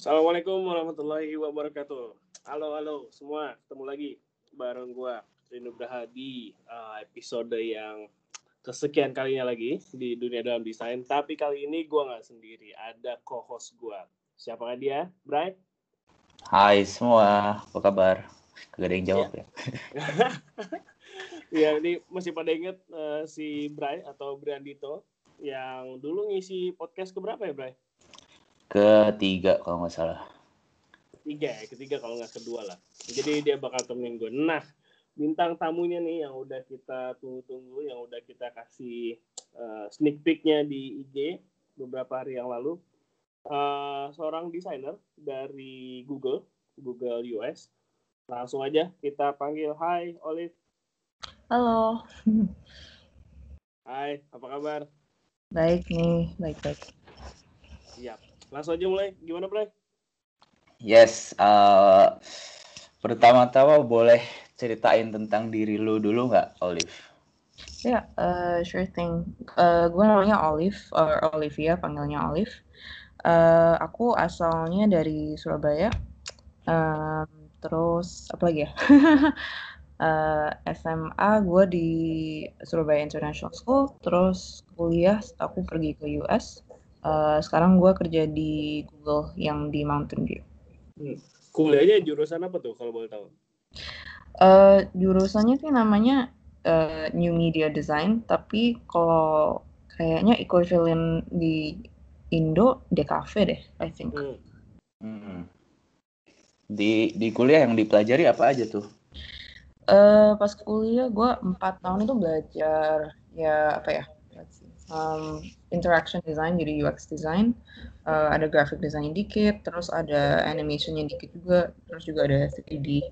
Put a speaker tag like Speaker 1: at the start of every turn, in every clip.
Speaker 1: Assalamualaikum warahmatullahi wabarakatuh. Halo, halo semua, ketemu lagi bareng gua Rino Braha di uh, episode yang kesekian kalinya lagi di dunia dalam desain. Tapi kali ini gua nggak sendiri, ada co-host gua. Siapa dia? Bright?
Speaker 2: Hai semua, apa kabar? Gak ada yang jawab ya.
Speaker 1: ya, ini masih pada inget uh, si Bright atau Brandito yang dulu ngisi podcast keberapa ya, Bright?
Speaker 2: Ketiga kalau nggak salah.
Speaker 1: Ketiga ya, ketiga kalau nggak kedua lah. Jadi dia bakal temenin gue. Nah, bintang tamunya nih yang udah kita tunggu-tunggu, yang udah kita kasih uh, sneak peeknya di IG beberapa hari yang lalu. Uh, seorang desainer dari Google, Google US. Langsung aja kita panggil. Hai, Olive.
Speaker 3: Halo.
Speaker 1: Hai, apa kabar?
Speaker 3: Baik nih, baik-baik.
Speaker 1: Siap langsung aja mulai. Gimana play
Speaker 2: yes uh, pertama-tama boleh ceritain tentang diri lu dulu nggak Olive?
Speaker 3: Ya yeah, uh, sure thing. Uh, gue namanya Olive or Olivia panggilnya Olive. Uh, aku asalnya dari Surabaya. Um, terus apa lagi ya? Uh, SMA gue di Surabaya International School. Terus kuliah aku pergi ke US Uh, sekarang gue kerja di Google yang di Mountain View.
Speaker 1: Hmm. Kuliahnya jurusan apa tuh kalau boleh tahu?
Speaker 3: Uh, jurusannya sih namanya uh, New Media Design, tapi kalau kayaknya equivalent di Indo DKV deh, I think. Hmm.
Speaker 2: Hmm. Di di kuliah yang dipelajari apa aja tuh?
Speaker 3: Uh, pas kuliah gue empat tahun itu belajar ya apa ya um, interaction design jadi UX design. Uh, ada graphic design dikit terus ada animationnya dikit juga terus juga ada 3D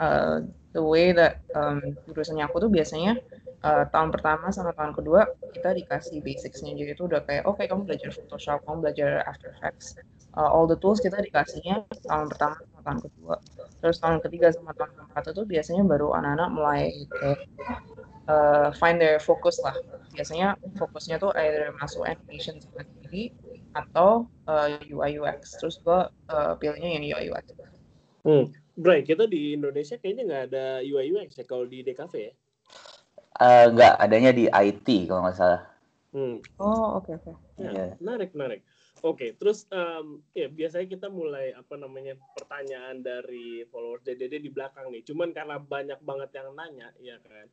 Speaker 3: uh, the way that um, jurusannya aku tuh biasanya uh, tahun pertama sama tahun kedua kita dikasih basicsnya. Jadi itu udah kayak oke okay, kamu belajar Photoshop kamu belajar After Effects. Uh, all the tools kita dikasihnya tahun pertama tahun kedua terus tahun ketiga sama tahun keempat itu biasanya baru anak-anak mulai kayak uh, find their focus lah. Biasanya fokusnya tuh either masuk animation sama 3D atau uh, UI UX. Terus gue uh, pilihnya yang UI UX.
Speaker 1: Hmm. Bray, kita di Indonesia kayaknya nggak ada UI UX ya kalau di DKV ya?
Speaker 2: Uh, nggak, adanya di IT kalau nggak salah.
Speaker 3: Hmm. Oh, oke okay, oke.
Speaker 1: Okay. Ya, yeah. menarik, menarik. Oke, okay, terus um, ya biasanya kita mulai apa namanya pertanyaan dari followers DDD di belakang nih. Cuman karena banyak banget yang nanya, ya kan.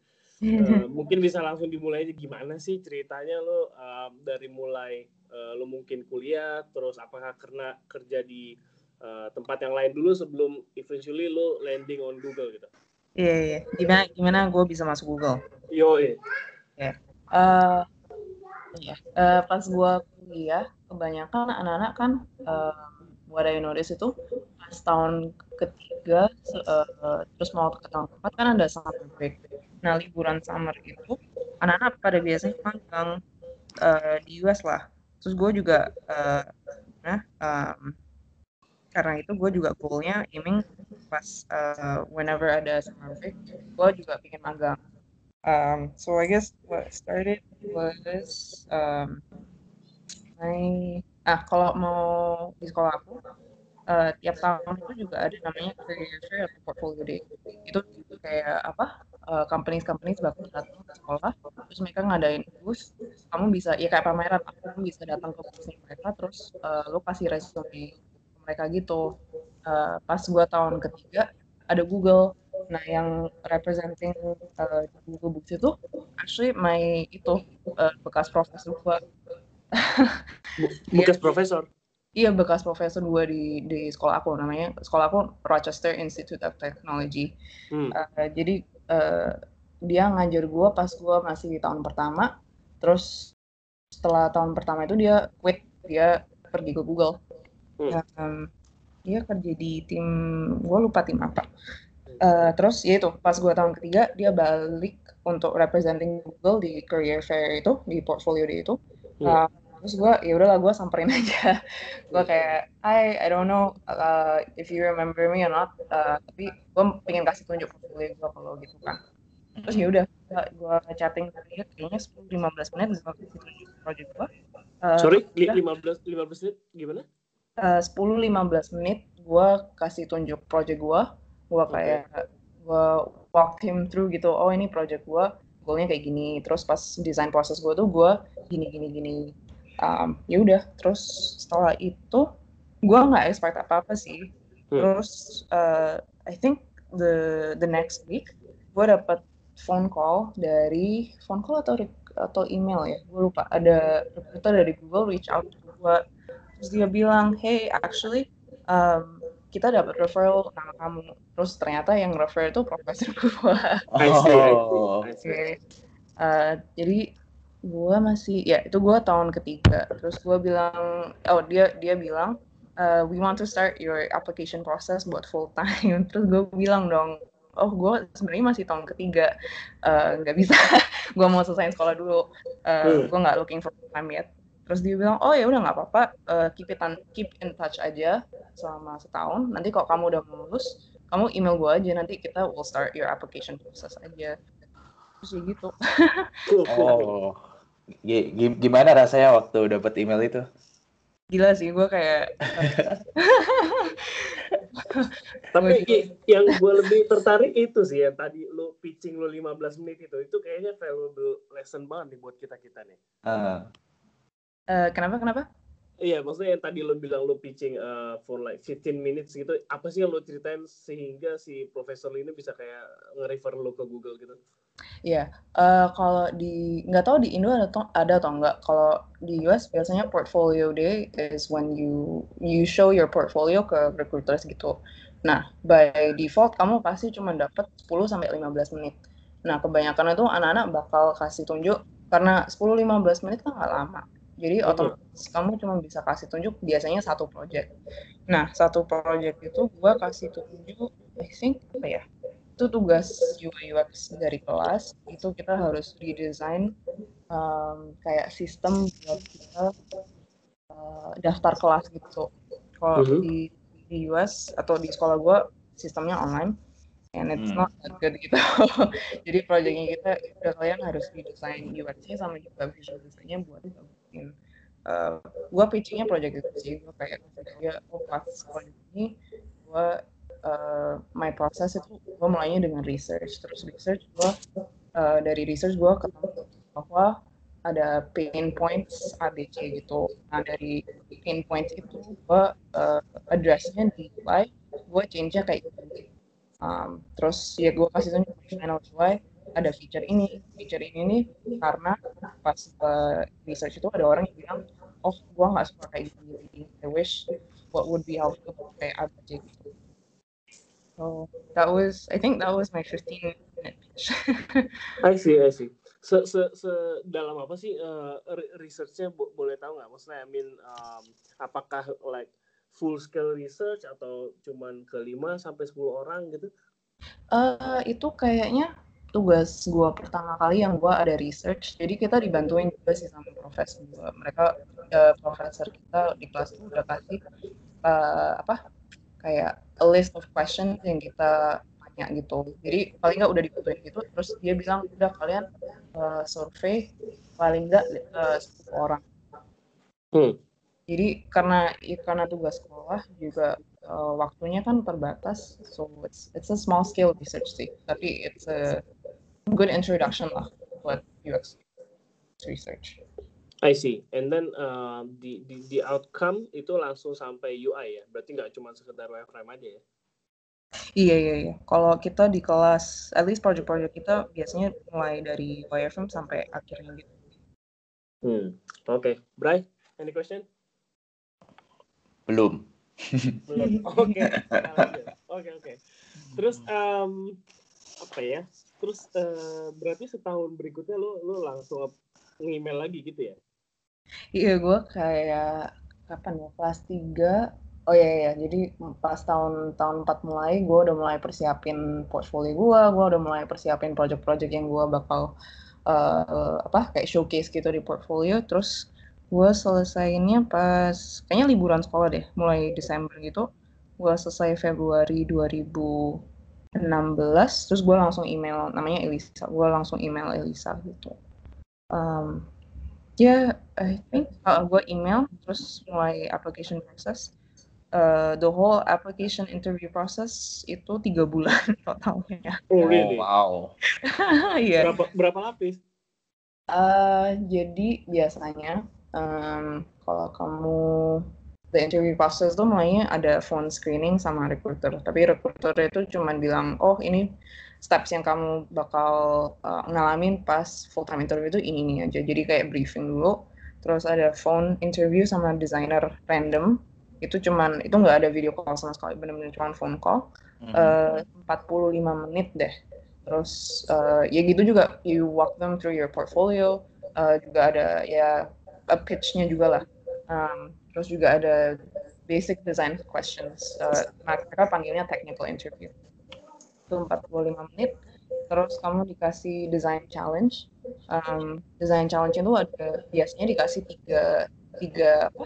Speaker 1: Uh, mungkin bisa langsung dimulai aja gimana sih ceritanya lo uh, dari mulai uh, lo mungkin kuliah terus apakah karena kerja di uh, tempat yang lain dulu sebelum eventually lo landing on Google gitu.
Speaker 3: Iya yeah, iya. Yeah. Gimana gimana gue bisa masuk Google?
Speaker 1: Yo iya.
Speaker 3: Yeah. Uh, yeah. uh, pas gue kuliah kebanyakan anak-anak kan uh, what I notice itu pas tahun ketiga uh, terus mau ke tahun keempat kan ada summer break Nah, liburan summer itu anak-anak pada biasanya magang uh, di US lah. Terus gue juga, uh, nah, um, karena itu gue juga goalnya aiming pas uh, whenever ada summer break, gue juga bikin magang. Um, so I guess what started was um, my ah kalau mau di sekolah aku uh, tiap tahun itu juga ada namanya career atau portfolio day. Itu kayak apa? uh, companies-companies bakal datang ke sekolah terus mereka ngadain bus kamu bisa ya kayak pameran kamu bisa datang ke busnya mereka terus uh, lo kasih resume mereka gitu uh, pas gua tahun ketiga ada Google nah yang representing uh, Google Books itu actually my itu uh, bekas profesor gua
Speaker 1: bekas profesor
Speaker 3: Iya bekas profesor gue di di sekolah aku namanya sekolah aku Rochester Institute of Technology. Hmm. Uh, jadi uh, dia ngajar gue pas gue masih di tahun pertama terus setelah tahun pertama itu dia quit dia pergi ke Google hmm. um, dia kerja di tim gue lupa tim apa uh, terus ya itu pas gue tahun ketiga dia balik untuk representing Google di career fair itu di portfolio dia itu hmm. uh, terus gue ya udahlah gue samperin aja. Gue kayak I I don't know uh, if you remember me or not uh, tapi gue pengen kasih tunjuk portfolio gue kalau gitu kan. Terus ya udah gue chatting dia kayaknya 10 15 menit gue kasih tunjuk project gue
Speaker 1: uh, sorry 15 15 menit gimana?
Speaker 3: Uh, 10-15 menit gue kasih tunjuk project gue gue kayak okay. gue walk him through gitu oh ini project gue goalnya kayak gini. Terus pas desain proses gue tuh gue gini gini gini um, ya udah terus setelah itu gue nggak expect apa apa sih. Hmm. terus uh, I think the the next week gue dapet phone call dari phone call atau atau email ya? Gue lupa. Ada recruiter dari Google reach out ke gue terus dia bilang hey actually um, kita dapat referral nama kamu. Terus ternyata yang refer itu profesor gue oh. okay. uh, jadi gue masih ya itu gue tahun ketiga. Terus gue bilang oh dia dia bilang uh, we want to start your application process buat full time. Terus gue bilang dong oh gue sebenarnya masih tahun ketiga. Uh, nggak uh, bisa. Gue mau selesai sekolah dulu. Uh, hmm. gue nggak looking for full time yet. Terus dia bilang oh ya udah nggak apa-apa. Uh, keep it on, keep in touch aja selama setahun. Nanti kalau kamu udah lulus kamu email gue aja. Nanti kita will start your application process aja. Terus ya gitu.
Speaker 2: Oh gimana rasanya waktu dapat email itu
Speaker 3: gila sih gue kayak
Speaker 1: tapi yang gue lebih tertarik itu sih yang tadi lo pitching lo 15 menit itu itu kayaknya valuable lesson banget nih buat kita kita nih uh.
Speaker 3: Uh, kenapa kenapa
Speaker 1: Iya, maksudnya yang tadi lo bilang lo pitching uh, for like 15 minutes gitu, apa sih yang lo ceritain sehingga si profesor ini bisa kayak nge-refer lo ke Google gitu?
Speaker 3: Iya, uh, kalau di nggak tahu di Indo ada atau ada atau enggak. Kalau di US biasanya portfolio day is when you you show your portfolio ke recruiters gitu. Nah, by default kamu pasti cuma dapat 10 sampai 15 menit. Nah, kebanyakan itu anak-anak bakal kasih tunjuk karena 10-15 menit kan nggak lama. Jadi mm-hmm. otomatis kamu cuma bisa kasih tunjuk biasanya satu project. Nah, satu project itu gue kasih tunjuk, I think apa ya? Itu tugas UI UX dari kelas. Itu kita harus redesign um, kayak sistem buat kita uh, daftar kelas gitu. Kalau mm-hmm. di, di US atau di sekolah gue sistemnya online and it's hmm. not that good gitu. Jadi proyeknya kita udah kalian harus redesign UX-nya sama juga visual design-nya buat bikin uh, gue pitchingnya project itu sih gue kayak dia oh pas project ini gue uh, my process itu gue mulainya dengan research. Terus research gue uh, dari research gue ketemu bahwa ada pain points ABC gitu. Nah dari pain points itu gue uh, addressnya di UI gue change-nya kayak gitu um, terus ya gue kasih tunjuk final UI ada feature ini, feature ini nih karena pas uh, research itu ada orang yang bilang, oh gua nggak suka kayak gini, I wish what would be helpful kayak aja gitu. So that was, I think that was my 15 minute pitch.
Speaker 1: I see, I see. Se, se, se dalam apa sih uh, researchnya bo boleh tahu nggak? Maksudnya, I mean, um, apakah like full scale research atau cuman ke 5 sampai 10 orang gitu?
Speaker 3: Uh, itu kayaknya tugas gue pertama kali yang gue ada research jadi kita dibantuin juga sih sama profesor gue mereka uh, profesor kita di kelas tuh udah kasih uh, apa kayak a list of questions yang kita tanya gitu jadi paling nggak udah dibantuin gitu terus dia bilang udah kalian uh, survei paling nggak uh, 10 orang hmm. jadi karena karena tugas sekolah juga uh, waktunya kan terbatas so it's it's a small scale research sih tapi it's a good introduction lah buat UX research.
Speaker 1: I see. And then uh, di, di di outcome itu langsung sampai UI ya. Berarti nggak cuma sekedar wireframe aja ya?
Speaker 3: Iya iya iya. Kalau kita di kelas, at least project-project kita biasanya mulai dari wireframe sampai akhirnya gitu.
Speaker 1: Hmm. Oke, okay. Bray, any question?
Speaker 2: Belum.
Speaker 1: Belum. Oke. Oke oke. Terus um, apa ya? terus uh, berarti setahun berikutnya lo lo langsung nge-email lagi gitu ya
Speaker 3: iya gue kayak kapan ya? Kelas 3 oh iya iya. Jadi pas tahun tahun 4 mulai gue udah mulai persiapin portfolio gue gue udah mulai persiapin project-project yang gue bakal uh, apa kayak showcase gitu di portfolio. Terus gue selesainya pas kayaknya liburan sekolah deh mulai Desember gitu. Gue selesai Februari 2000 16 terus gue langsung email namanya Elisa. Gue langsung email Elisa gitu. Um, ya I think kalau gue email terus mulai application process uh, the whole application interview process itu tiga bulan totalnya.
Speaker 1: Oh, really?
Speaker 2: wow.
Speaker 3: Iya.
Speaker 1: Berapa berapa lapis?
Speaker 3: Uh, jadi biasanya um, kalau kamu the interview process tuh mulainya ada phone screening sama recruiter. Tapi recruiter itu cuma bilang, oh ini steps yang kamu bakal uh, ngalamin pas full time interview itu ini ini aja. Jadi kayak briefing dulu. Terus ada phone interview sama designer random. Itu cuman itu nggak ada video call sama sekali, benar-benar cuma phone call. Uh, 45 menit deh. Terus uh, ya gitu juga you walk them through your portfolio. Uh, juga ada ya a pitch-nya juga lah. Um, terus juga ada basic design questions. Uh, mereka panggilnya technical interview. Itu 45 menit. Terus kamu dikasih design challenge. Um, design challenge itu ada biasanya dikasih tiga tiga apa?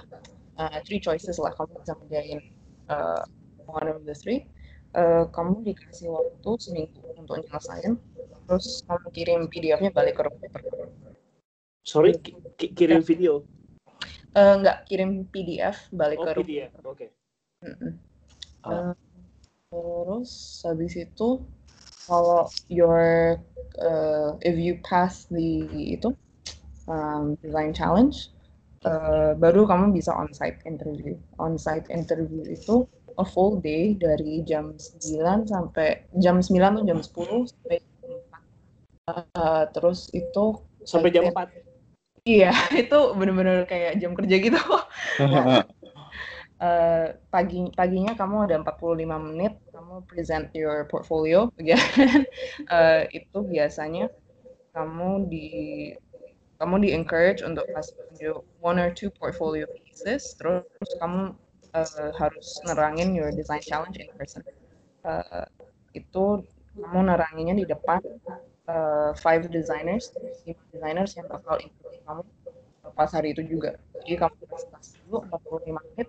Speaker 3: Uh, three choices lah. Kamu bisa menjadi uh, one of the three. Uh, kamu dikasih waktu seminggu untuk nyelesain. Terus kamu kirim PDF-nya balik ke recruiter.
Speaker 1: Sorry, ki ki kirim video.
Speaker 3: Uh, nggak kirim PDF balik
Speaker 1: Oh,
Speaker 3: ke
Speaker 1: PDF. Oke.
Speaker 3: Mm-mm.
Speaker 2: Ah.
Speaker 3: Uh, terus habis itu kalau your uh, if you pass the itu um, design challenge uh, baru kamu bisa on-site interview. On-site interview itu a full day dari jam 9 sampai jam 9 tuh jam 10 sampai jam 4. Uh, terus itu
Speaker 1: Sampai jam
Speaker 3: I
Speaker 1: 4.
Speaker 3: think- Iya, itu bener-bener kayak jam kerja gitu. Eh, pagi paginya kamu ada 45 menit kamu present your portfolio Eh, itu biasanya kamu di kamu di encourage untuk kasih one or two portfolio pieces terus kamu eh, harus nerangin your design challenge in person. Eh, itu kamu neranginnya di depan eh, five designers lima designers yang bakal interview kamu pas hari itu juga. Jadi kamu presentasi dulu 45 menit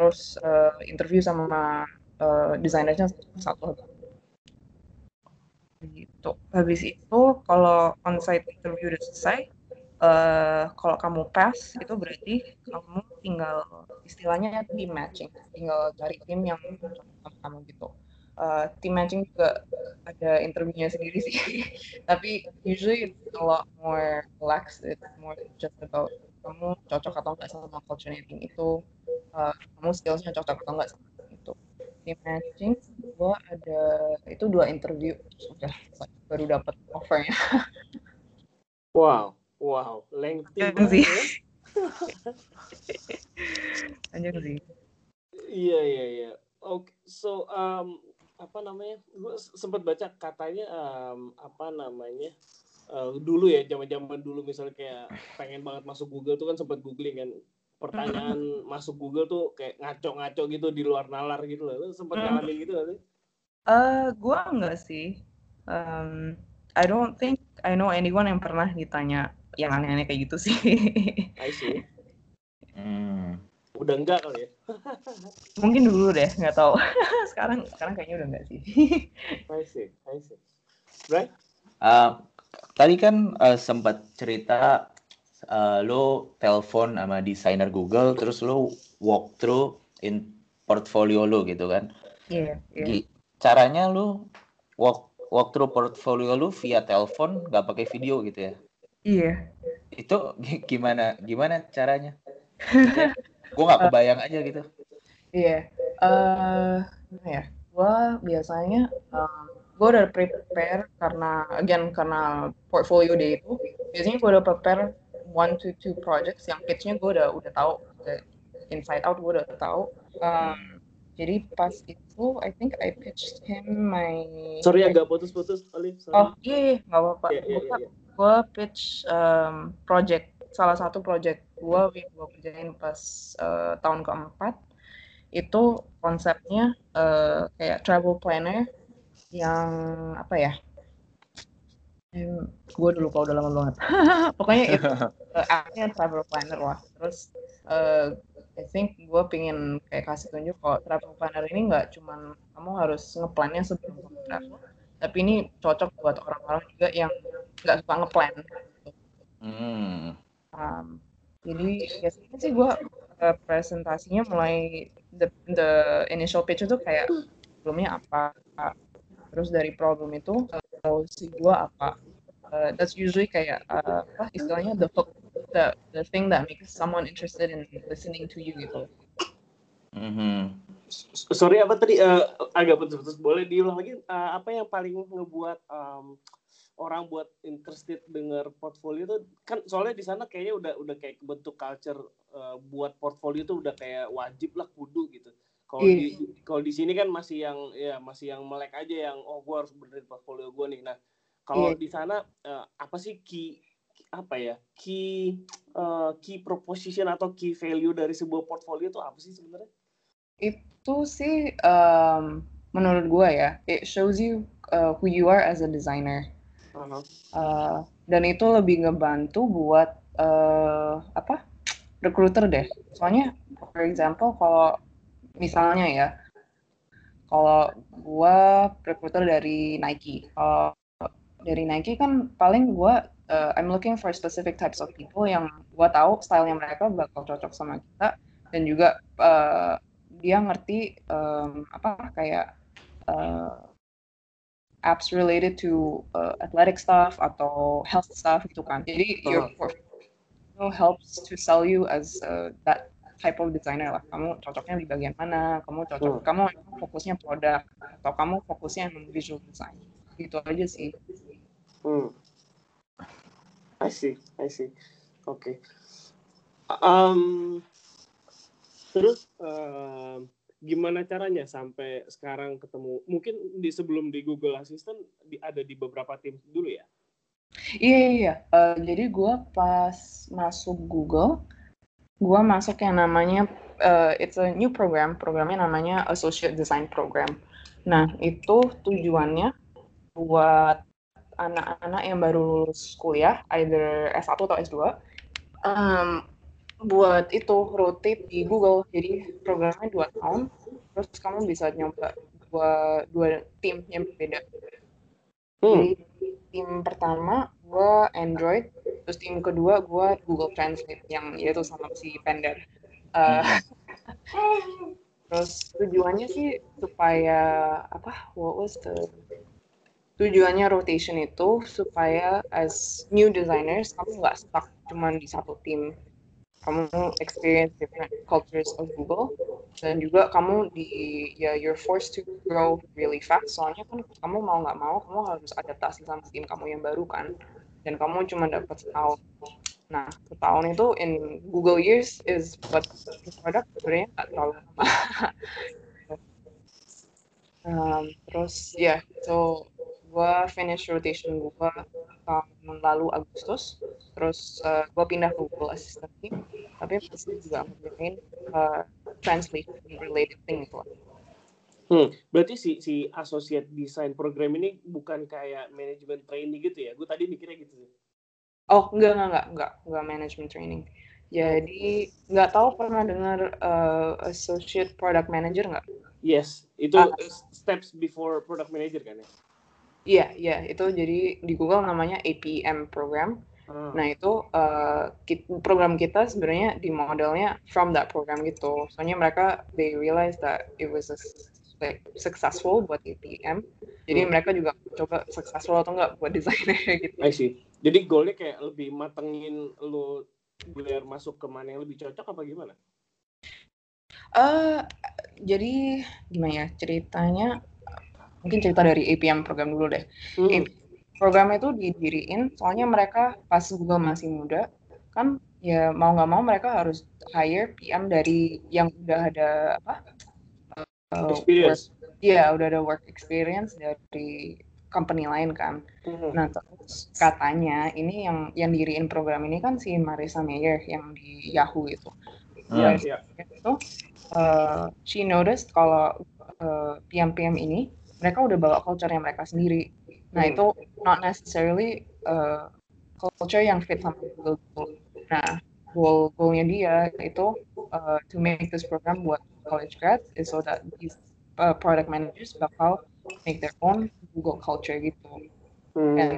Speaker 3: terus eh, interview sama eh, desainernya satu. Gitu. Habis itu kalau onsite interview udah selesai eh kalau kamu pass itu berarti kamu tinggal istilahnya team matching. Tinggal cari tim yang sama kamu gitu. Eh, team matching juga ada interviewnya sendiri sih. Tapi usually it's a lot more relaxed it's more just about kamu cocok atau enggak sama culture tim itu uh, kamu skillsnya cocok atau enggak sama itu team matching gua ada itu dua interview sudah baru dapat offernya
Speaker 1: Wow. Wow. Lengthy banget
Speaker 3: sih.
Speaker 1: ya.
Speaker 3: panjang sih
Speaker 1: Iya, iya, iya. Oke, so um, apa namanya? Gue sempat baca katanya um, apa namanya? Uh, dulu ya, zaman-zaman dulu misalnya kayak pengen banget masuk Google tuh kan sempat googling kan pertanyaan masuk Google tuh kayak ngaco-ngaco gitu di luar nalar gitu loh. Lu sempat
Speaker 3: Hmm.
Speaker 1: ngalamin gitu gak sih?
Speaker 3: Eh, gua enggak sih. Um, I don't think I know anyone yang pernah ditanya yang aneh-aneh kayak gitu sih.
Speaker 1: I see.
Speaker 2: Hmm.
Speaker 1: Udah enggak kali ya?
Speaker 3: Mungkin dulu deh, nggak tahu. sekarang sekarang kayaknya udah enggak sih.
Speaker 1: I see. I see. Right?
Speaker 2: Uh, tadi kan uh, sempat cerita uh, lo telepon sama desainer Google, terus lo walk through in portfolio lo gitu kan.
Speaker 3: Iya, iya.
Speaker 2: Gi- Caranya lo walk walk through portfolio lo via telepon, nggak pakai video gitu ya.
Speaker 3: Iya.
Speaker 2: Itu gi- gimana gimana caranya? Gue nggak kebayang aja gitu.
Speaker 3: Iya. Eh, gimana ya? Gua biasanya um, gue udah prepare karena again karena portfolio day itu biasanya gue udah prepare one to two projects yang pitch-nya gue udah udah tahu The inside out gue udah tahu Um, jadi pas itu I think I pitched him my
Speaker 1: Sorry agak putus-putus, Olive. Sorry.
Speaker 3: oh iya iya nggak apa-apa Gua-
Speaker 1: iya, iya.
Speaker 3: gue pitch um, project salah satu project gue yang gue kerjain pas uh, tahun keempat itu konsepnya uh, kayak travel planner yang apa ya gue dulu kalau udah lama banget. Pokoknya itu uh, akhirnya travel planner lah. Terus uh, I think gue pengen kayak kasih tunjuk kalau travel planner ini nggak cuman kamu harus ngeplannya sebelum kamu travel tapi ini cocok buat orang-orang juga yang nggak suka ngeplan.
Speaker 2: Hmm.
Speaker 3: Um, jadi biasanya sih gue presentasinya mulai the the initial pitch itu kayak problemnya apa terus dari problem itu solusi gue apa uh, that's usually kayak uh, apa istilahnya the hook the the thing that makes someone interested in listening to you gitu.
Speaker 2: Mhm.
Speaker 1: sorry apa tadi eh, agak putus-putus boleh diulang lagi Eh, apa yang paling ngebuat em, orang buat interested dengar portfolio itu kan soalnya di sana kayaknya udah udah kayak bentuk culture eh, buat portfolio itu udah kayak wajib lah kudu gitu kalau
Speaker 3: Iya.
Speaker 1: di kalau di sini kan masih yang ya masih yang melek aja yang oh gue harus benerin portfolio gue nih nah kalau
Speaker 3: Iya.
Speaker 1: di sana eh, apa sih key apa ya key eh, key proposition atau key value dari sebuah portfolio itu apa sih sebenarnya
Speaker 3: itu sih um, menurut gue ya it shows you uh, who you are as a designer
Speaker 1: Aha.
Speaker 3: Uh, dan itu lebih ngebantu buat uh, apa recruiter deh soalnya for example kalau misalnya ya kalau gua recruiter dari Nike kalau dari Nike kan paling gua uh, I'm looking for specific types of people yang gua tahu stylenya mereka bakal cocok sama kita dan juga uh, dia ngerti um, apa kayak uh, apps related to uh, athletic stuff atau health stuff gitu kan. Jadi your
Speaker 1: Uh-huh.
Speaker 3: portfolio helps to sell you as uh, that type of designer lah. Kamu cocoknya di bagian mana? Kamu cocok,
Speaker 1: Hmm.
Speaker 3: kamu fokusnya produk atau kamu fokusnya emang visual design. Gitu aja sih.
Speaker 1: Hmm. I see, I see. Oke. Um, terus um, gimana caranya sampai sekarang ketemu? Mungkin di sebelum di Google Assistant di, ada di beberapa tim dulu ya?
Speaker 3: Iya, iya, iya. Eh, jadi gue pas masuk Google, gue masuk yang namanya, eh, it's a new program, programnya namanya Associate Design Program. Nah, itu tujuannya buat anak-anak yang baru lulus kuliah, either S1 atau S2, em, buat itu rotate di Google. Jadi programnya dua tahun, terus kamu bisa nyoba dua, dua tim yang berbeda.
Speaker 1: Hmm.
Speaker 3: Jadi tim pertama gue Android, terus tim kedua gue Google Translate yang yaitu sama si Pender. Uh, terus tujuannya sih supaya apa? What was the tujuannya rotation itu supaya as new designers kamu nggak stuck cuman di satu tim kamu experience different cultures of Google dan juga kamu di ya you're forced to grow really fast. Soalnya kan kamu mau nggak mau kamu harus adaptasi sama tim kamu yang baru kan. Dan kamu cuma dapat setahun. Nah setahun itu in Google years is buat produk sebenarnya nggak terlalu lama. Um, terus ya yeah, so gue finish rotation gue tahun lalu Agustus terus uh, gue pindah ke Google Assistant team tapi masih juga ngerjain uh, translation related thing itu
Speaker 1: Hmm. Berarti si si associate design program ini bukan kayak manajemen training gitu ya? Gue tadi mikirnya gitu. sih.
Speaker 3: oh enggak enggak enggak enggak enggak management training jadi nggak tahu pernah dengar uh, associate product manager nggak
Speaker 1: Yes, itu
Speaker 3: Ah.
Speaker 1: steps before product manager kan ya?
Speaker 3: Iya iya itu jadi di Google namanya APM program
Speaker 1: Ah.
Speaker 3: Nah itu uh, program kita sebenarnya di modelnya from that program gitu. Soalnya mereka they realize that it was a, like successful buat APM. Jadi
Speaker 1: Hmm.
Speaker 3: mereka juga coba successful atau enggak buat desainnya gitu.
Speaker 1: I see. Jadi goalnya kayak lebih matengin lo biar masuk ke mana yang lebih cocok apa gimana?
Speaker 3: Eh jadi gimana ya ceritanya? Mungkin cerita dari APM program dulu deh.
Speaker 1: Hmm.
Speaker 3: Program itu didiriin soalnya mereka pas Google masih muda kan ya mau nggak mau mereka harus hire PM dari yang udah ada apa uh,
Speaker 1: Experience.
Speaker 3: Iya, udah ada work experience dari company lain kan.
Speaker 1: Hmm.
Speaker 3: Nah, terus katanya ini yang yang diriin program ini kan si Marissa Mayer yang di Yahoo itu.
Speaker 1: Iya,
Speaker 2: Hmm.
Speaker 1: iya.
Speaker 3: Itu uh, she noticed kalau uh, PM-PM ini mereka udah bawa culture-nya mereka sendiri. Nah,
Speaker 1: Hmm.
Speaker 3: itu not necessarily uh, culture yang fit sama Google. Nah, goal goalnya dia itu uh, to make this program buat college grads is so that these uh, product managers bakal make their own Google culture gitu.
Speaker 1: Hmm.
Speaker 3: And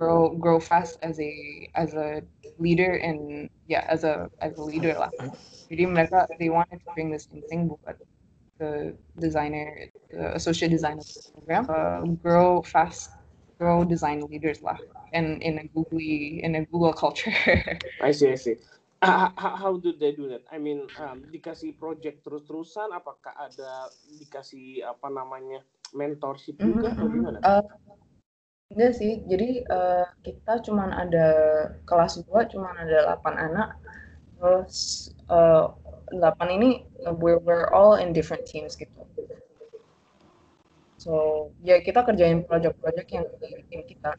Speaker 3: grow grow fast as a as a leader and yeah as a as a leader lah. Jadi mereka they wanted to bring this thing buat the designer the associate designer program uh, grow fast grow design leaders lah and in a googly in a Google culture.
Speaker 1: I see, I see. Uh, how, how do they do that? I mean, um, dikasih project terus-terusan, apakah ada dikasih apa namanya mentorship juga atau gimana?
Speaker 3: Uh, enggak sih, jadi uh, kita cuman ada kelas 2, cuman ada 8 anak, terus uh, 8 ini we're, we're all in different teams gitu. So, ya kita kerjain project-project yang di tim kita.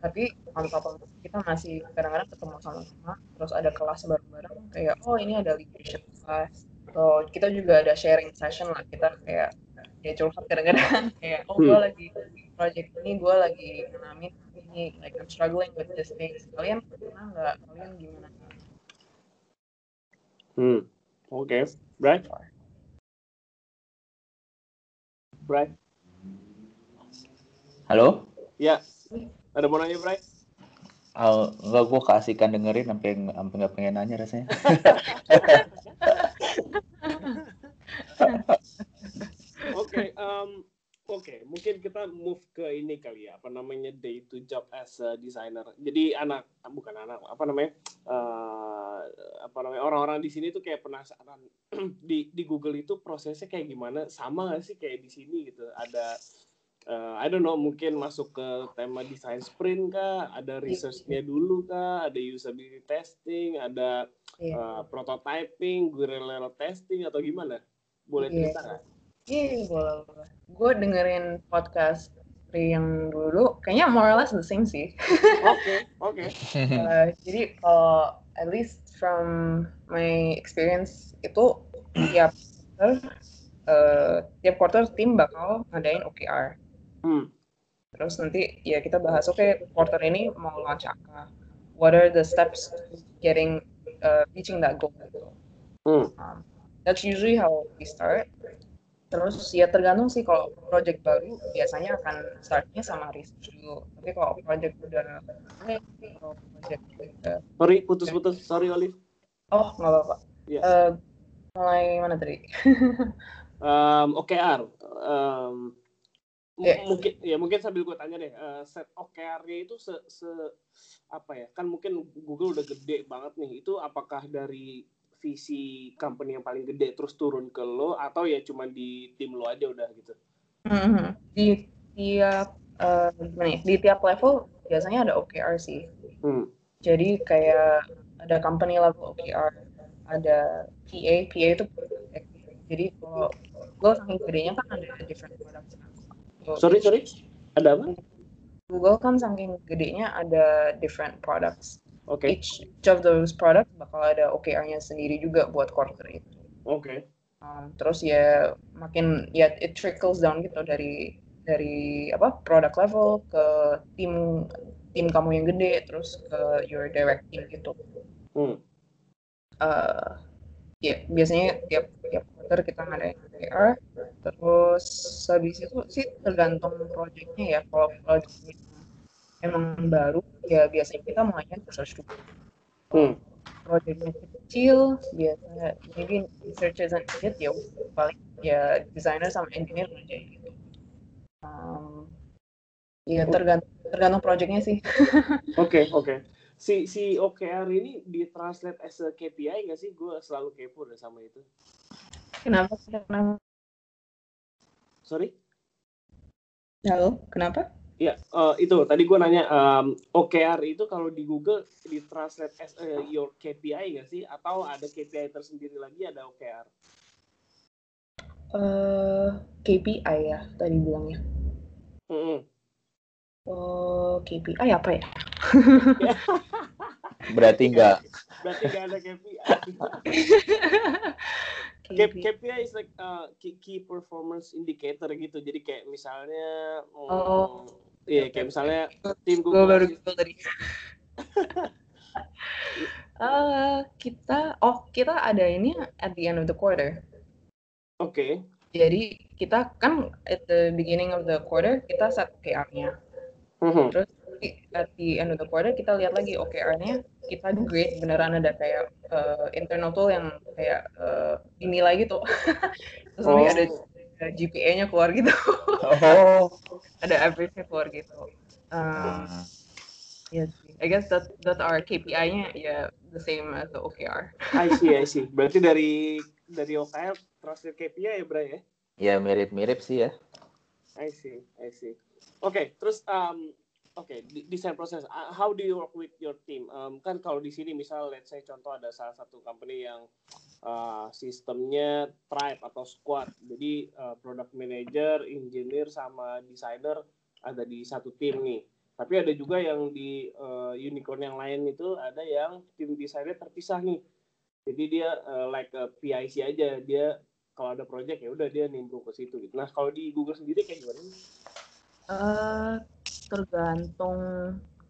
Speaker 3: Tapi of kita masih kadang-kadang ketemu sama-sama terus ada kelas bareng-bareng kayak oh ini ada leadership class. So kita juga ada sharing session lah kita kayak ya curhat kadang-kadang. Kayak oh gue
Speaker 1: Hmm.
Speaker 3: lagi project ini gue lagi ngalamin ini like I'm struggling with this thing. Kalian pernah nggak? Kalian gimana?
Speaker 1: Hmm, oke, Brian, Brian,
Speaker 2: Halo?
Speaker 1: ya, ada mau nanya Brian?
Speaker 2: Oh, enggak, gue keasikan dengerin sampai sampai nggak pengen nanya rasanya.
Speaker 1: Oke, um, oke, mungkin kita move ke ini kali ya, apa namanya day to job as a designer. Jadi anak, bukan anak, apa namanya, eh, apa namanya orang-orang di sini tuh kayak penasaran di di Google itu prosesnya kayak gimana, sama nggak sih kayak di sini gitu? Ada eh, I don't know, mungkin masuk ke tema design sprint kah, ada research-nya dulu kah, ada usability testing, ada
Speaker 3: Iya.
Speaker 1: eh, prototyping, guerrilla testing atau gimana? Boleh
Speaker 3: Iya.
Speaker 1: cerita nggak?
Speaker 3: Iya, boleh, boleh. Gue dengerin podcast Pri yang dulu, kayaknya more or less the same sih.
Speaker 1: Oke, oke.
Speaker 3: Uh, jadi kalau at least from my experience itu tiap quarter, uh, tiap quarter tim bakal ngadain OKR.
Speaker 1: Hmm.
Speaker 3: Terus nanti ya kita bahas oke quarter ini mau launch apa, what are the steps to getting uh, reaching that goal.
Speaker 1: Hmm.
Speaker 3: Um, that's usually how we start. Terus ya tergantung sih kalau project baru biasanya akan startnya sama research dulu. Tapi kalau project udah eh, kalau project udah
Speaker 1: Sorry, putus-putus. Sorry, Olive.
Speaker 3: oh nggak apa-apa.
Speaker 1: Iya.
Speaker 3: Eh, mulai mana tadi?
Speaker 1: Um, OKR. Um,
Speaker 3: Iya.
Speaker 1: mungkin ya mungkin sambil gue tanya deh eh, set OKR-nya itu se, se apa ya kan mungkin Google udah gede banget nih itu apakah dari visi company yang paling gede terus turun ke lo atau ya cuma di tim lo aja udah gitu
Speaker 3: Mhm. Di tiap eh, gimana ya? Di tiap level biasanya ada OKR sih.
Speaker 1: hmm.
Speaker 3: Jadi kayak ada company level OKR, ada PA, PA itu. Jadi kalau Google saking gedenya kan ada different products. So,
Speaker 1: sorry sorry ada apa
Speaker 3: Google kan saking gedenya ada different products.
Speaker 1: Oke
Speaker 3: Each, each of those products bakal ada OKR-nya sendiri juga buat quarter itu.
Speaker 1: oke
Speaker 3: Um, terus ya makin ya it trickles down gitu dari dari apa product level ke tim tim kamu yang gede terus ke your direct team gitu.
Speaker 1: hmm.
Speaker 3: Eh, ya biasanya tiap tiap quarter kita ngadain OKR terus habis itu sih tergantung projectnya ya kalau projectnya emang baru ya biasanya kita mulainya research dulu
Speaker 1: Hmm.
Speaker 3: projectnya kecil biasa maybe research isn't needed ya paling ya designer sama engineer ngerjain gitu um, ya tergantung tergantung projectnya sih
Speaker 1: Oke, oke. Si si OKR ini ditranslate as a KPI nggak sih? Gue selalu kepo deh sama itu.
Speaker 3: kenapa kenapa
Speaker 1: Sorry?
Speaker 3: halo kenapa
Speaker 1: Ya, eh, itu tadi gue nanya em, OKR itu kalau di Google ditranslate as a your KPI nggak sih? Atau ada KPI tersendiri lagi ada OKR?
Speaker 3: eh KPI ya tadi bilangnya
Speaker 1: Mm-mm.
Speaker 3: oh KPI apa ya
Speaker 2: Berarti enggak.
Speaker 1: Berarti nggak ada KPI. K-
Speaker 3: KPI.
Speaker 1: KPI is like uh, key, key performance indicator gitu. Jadi kayak misalnya, mm,
Speaker 3: Oh.
Speaker 1: Iya kayak misalnya tim
Speaker 3: gue
Speaker 1: Google
Speaker 3: baru
Speaker 1: Assist-
Speaker 3: Google tadi Eh, kita oh kita ada ini at the end of the quarter
Speaker 1: Oke.
Speaker 3: Jadi kita kan at the beginning of the quarter kita set OKR-nya.
Speaker 1: Mhm.
Speaker 3: Terus at the end of the quarter kita lihat lagi OKR-nya kita grade beneran ada kayak uh, internal tool yang kayak uh, dinilai gitu. Terus nanti ada
Speaker 1: Oh.
Speaker 3: GPA-nya keluar gitu.
Speaker 2: Oh.
Speaker 3: ada average-nya keluar gitu. Um,
Speaker 2: Hmm.
Speaker 3: Iya sih. I guess that that our KPI-nya ya the same as the OKR.
Speaker 1: I see, I see. Berarti dari dari OKR transfer KPI ya, Bray ya?
Speaker 2: Ya mirip-mirip sih ya.
Speaker 1: I see, I see. Oke, terus um, oke di- desain proses. Uh, How do you work with your team? Um, kan kalau di sini misal let's say contoh ada salah satu company yang uh, sistemnya tribe atau squad. Jadi uh, product manager, engineer sama designer ada di satu tim nih. Tapi ada juga yang di uh, unicorn yang lain itu ada yang tim desainnya terpisah nih. Jadi dia uh, like a PIC aja. Dia kalau ada project ya udah dia nimbrung ke situ gitu. Nah, kalau di Google sendiri kayak gimana?
Speaker 3: Eh, tergantung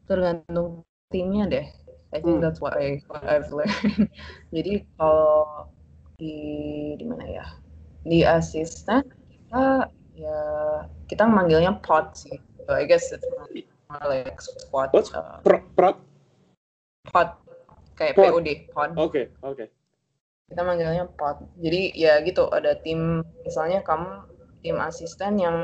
Speaker 3: tergantung timnya deh. I think
Speaker 1: Hmm.
Speaker 3: that's what I what I've learned. Jadi kalau di di mana ya? Di asisten kita ya kita manggilnya pod sih. So I guess it's more, like squad
Speaker 1: What?
Speaker 3: uh,
Speaker 1: Pro,
Speaker 3: pod kayak
Speaker 1: Pod.
Speaker 3: POD pod.
Speaker 1: Oke, oke.
Speaker 3: Kita manggilnya pod. Jadi ya gitu ada tim misalnya kamu tim asisten yang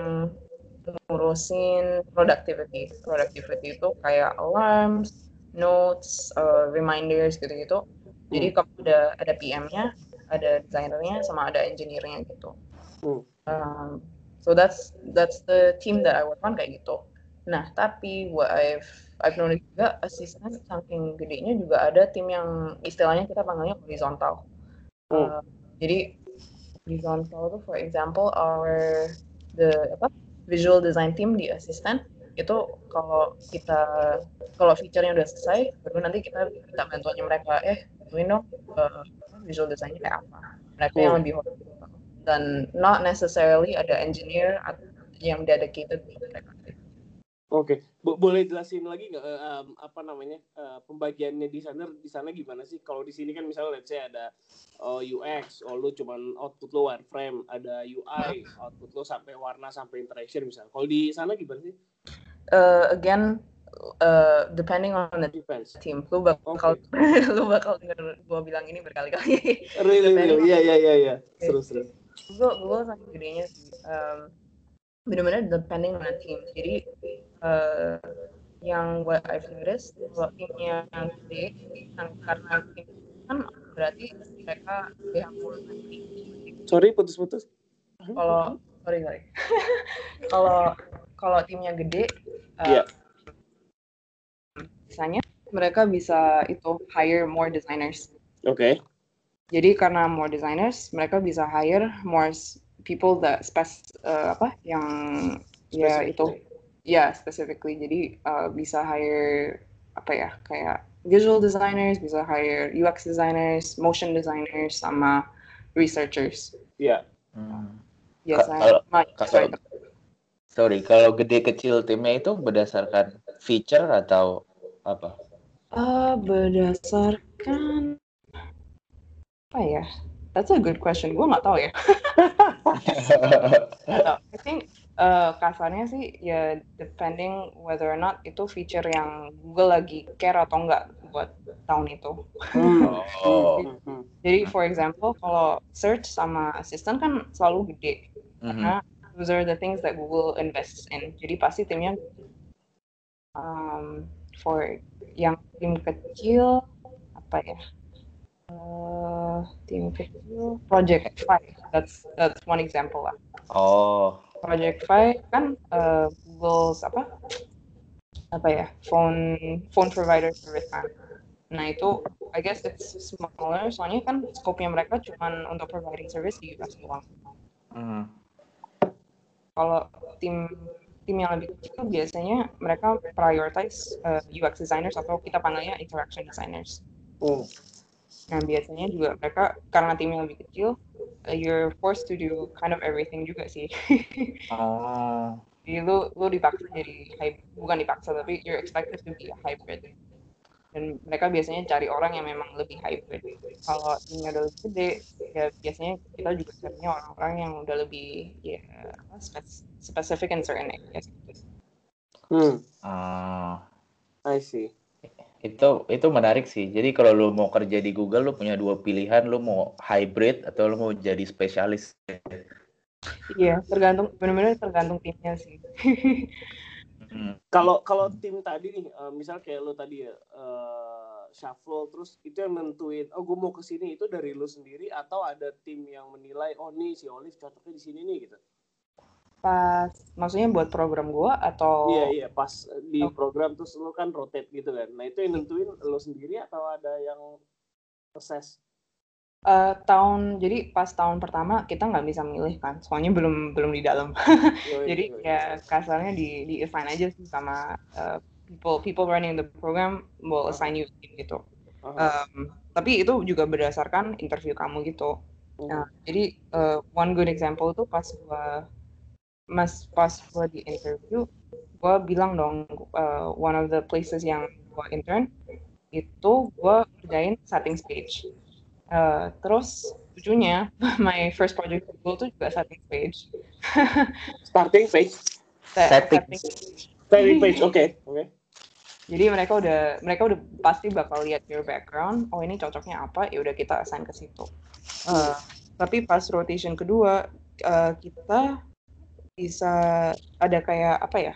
Speaker 3: ngurusin productivity. Productivity itu kayak alarms, notes, uh, reminders gitu-gitu. Jadi kamu ada ada PM-nya, ada desainernya, sama ada engineer-nya gitu.
Speaker 1: Hmm.
Speaker 3: Um, so that's that's the team that I work on kayak gitu. Nah tapi what I've I've noticed juga asisten saking gedenya juga ada tim yang istilahnya kita panggilnya horizontal.
Speaker 1: Hmm.
Speaker 3: Uh, jadi horizontal itu for example our the apa visual design team di asisten itu kalau kita kalau feature-nya udah selesai baru nanti kita minta bantuannya mereka eh bantuin dong uh, visual design-nya kayak apa mereka yang lebih horizontal dan not necessarily ada engineer yang dedicated to mereka
Speaker 1: Oke, Bo- boleh jelasin lagi nggak eh, em, apa namanya eh, pembagiannya di sana di sana gimana sih? Kalau di sini kan misalnya let's say ada oh, UX, oh lu cuman output lo wireframe, ada UI, output lo sampai warna sampai interaction misalnya. Kalau di sana gimana sih?
Speaker 3: Uh, again uh, depending on the
Speaker 1: Depends.
Speaker 3: team lu bakal lu bakal denger gua bilang ini berkali-kali
Speaker 1: Really, really, iya iya iya iya. Seru seru.
Speaker 3: Google Google saking gedenya sih um, benar-benar depending on the team jadi uh, yang what I've noticed kalau timnya yang gede kan karena tim kan berarti mereka yang
Speaker 1: Sorry putus-putus.
Speaker 3: kalau sorry sorry kalau kalau timnya gede uh,
Speaker 1: Iya.
Speaker 3: Misalnya mereka bisa itu hire more designers
Speaker 1: Oke.
Speaker 3: Jadi karena more designers, mereka bisa hire more people that spec uh, apa yang ya itu ya specifically. Jadi uh, bisa hire apa ya kayak visual designers, bisa hire UX designers, motion designers, sama researchers.
Speaker 1: Iya.
Speaker 2: Hmm.
Speaker 3: Biasanya.
Speaker 2: kalau-
Speaker 3: Ma-
Speaker 2: kalau-
Speaker 3: sorry.
Speaker 2: Sorry, kalau gede kecil timnya itu berdasarkan feature atau apa?
Speaker 3: Uh, berdasarkan apa ya? That's a good question. Gue nggak tahu ya. No, I think uh, kasarnya sih ya depending whether or not itu feature yang Google lagi care atau enggak buat tahun itu.
Speaker 2: Oh.
Speaker 3: Jadi for example kalau search sama assistant kan selalu gede
Speaker 2: Mhm.
Speaker 3: karena those are the things that Google invests in. Jadi pasti timnya um, for yang tim kecil apa ya? Uh, tim kecil Project Five. That's that's one example lah.
Speaker 2: Oh.
Speaker 3: Project Fi kan uh, Google's apa apa ya phone phone provider service kan. Nah itu I guess it's smaller soalnya kan scope-nya mereka cuman untuk providing service di US doang.
Speaker 2: Hmm.
Speaker 3: Kalau tim tim yang lebih kecil biasanya mereka prioritize uh, UX designers atau kita panggilnya interaction designers.
Speaker 1: Hmm.
Speaker 3: Nah biasanya juga mereka karena timnya lebih kecil, uh, you're forced to do kind of everything juga sih.
Speaker 2: Oh.
Speaker 3: Jadi lu lu dipaksa jadi hybrid, bukan dipaksa tapi you're expected to be a hybrid. Dan mereka biasanya cari orang yang memang lebih hybrid. Kalau timnya udah lebih gede, ya biasanya kita juga carinya orang-orang yang udah lebih ya specific in certain areas.
Speaker 1: Hmm.
Speaker 2: Ah.
Speaker 1: I see.
Speaker 2: Itu itu menarik sih. Jadi kalau lu mau kerja di Google, lu punya dua pilihan, lu mau hybrid atau lu mau jadi spesialis.
Speaker 3: Iya, tergantung benar-benar tergantung timnya sih.
Speaker 1: Hmm. Kalau kalau tim tadi nih, uh, misal kayak lu tadi ya uh, shuffle, terus itu yang nentuin, oh gue mau ke sini itu dari lu sendiri atau ada tim yang menilai, oh nih si Olive cocoknya di sini nih gitu.
Speaker 3: Pas, maksudnya buat program gua atau?
Speaker 1: Iya iya, pas di oh. program terus lu kan rotate gitu kan. Nah itu yang nentuin lu sendiri atau ada yang assess?
Speaker 3: Uh, tahun jadi pas tahun pertama kita nggak bisa milih kan, soalnya belum belum di dalam. jadi ya kasarnya di di assign aja sih sama uh, people people running the program will assign you gitu. Um, tapi itu juga berdasarkan interview kamu gitu. Uh. Nah, jadi uh, one good example itu pas gua mas pas gua di interview, gua bilang dong uh, one of the places yang gua intern itu gua kerjain setting stage Uh, terus lucunya my first project Google tuh juga starting page.
Speaker 1: starting page.
Speaker 2: Setting.
Speaker 1: Starting page. Oke. Okay. Oke. Okay.
Speaker 3: Jadi mereka udah mereka udah pasti bakal lihat your background. Oh ini cocoknya apa? Ya udah kita assign ke situ. Uh, tapi pas rotation kedua uh, kita bisa ada kayak apa ya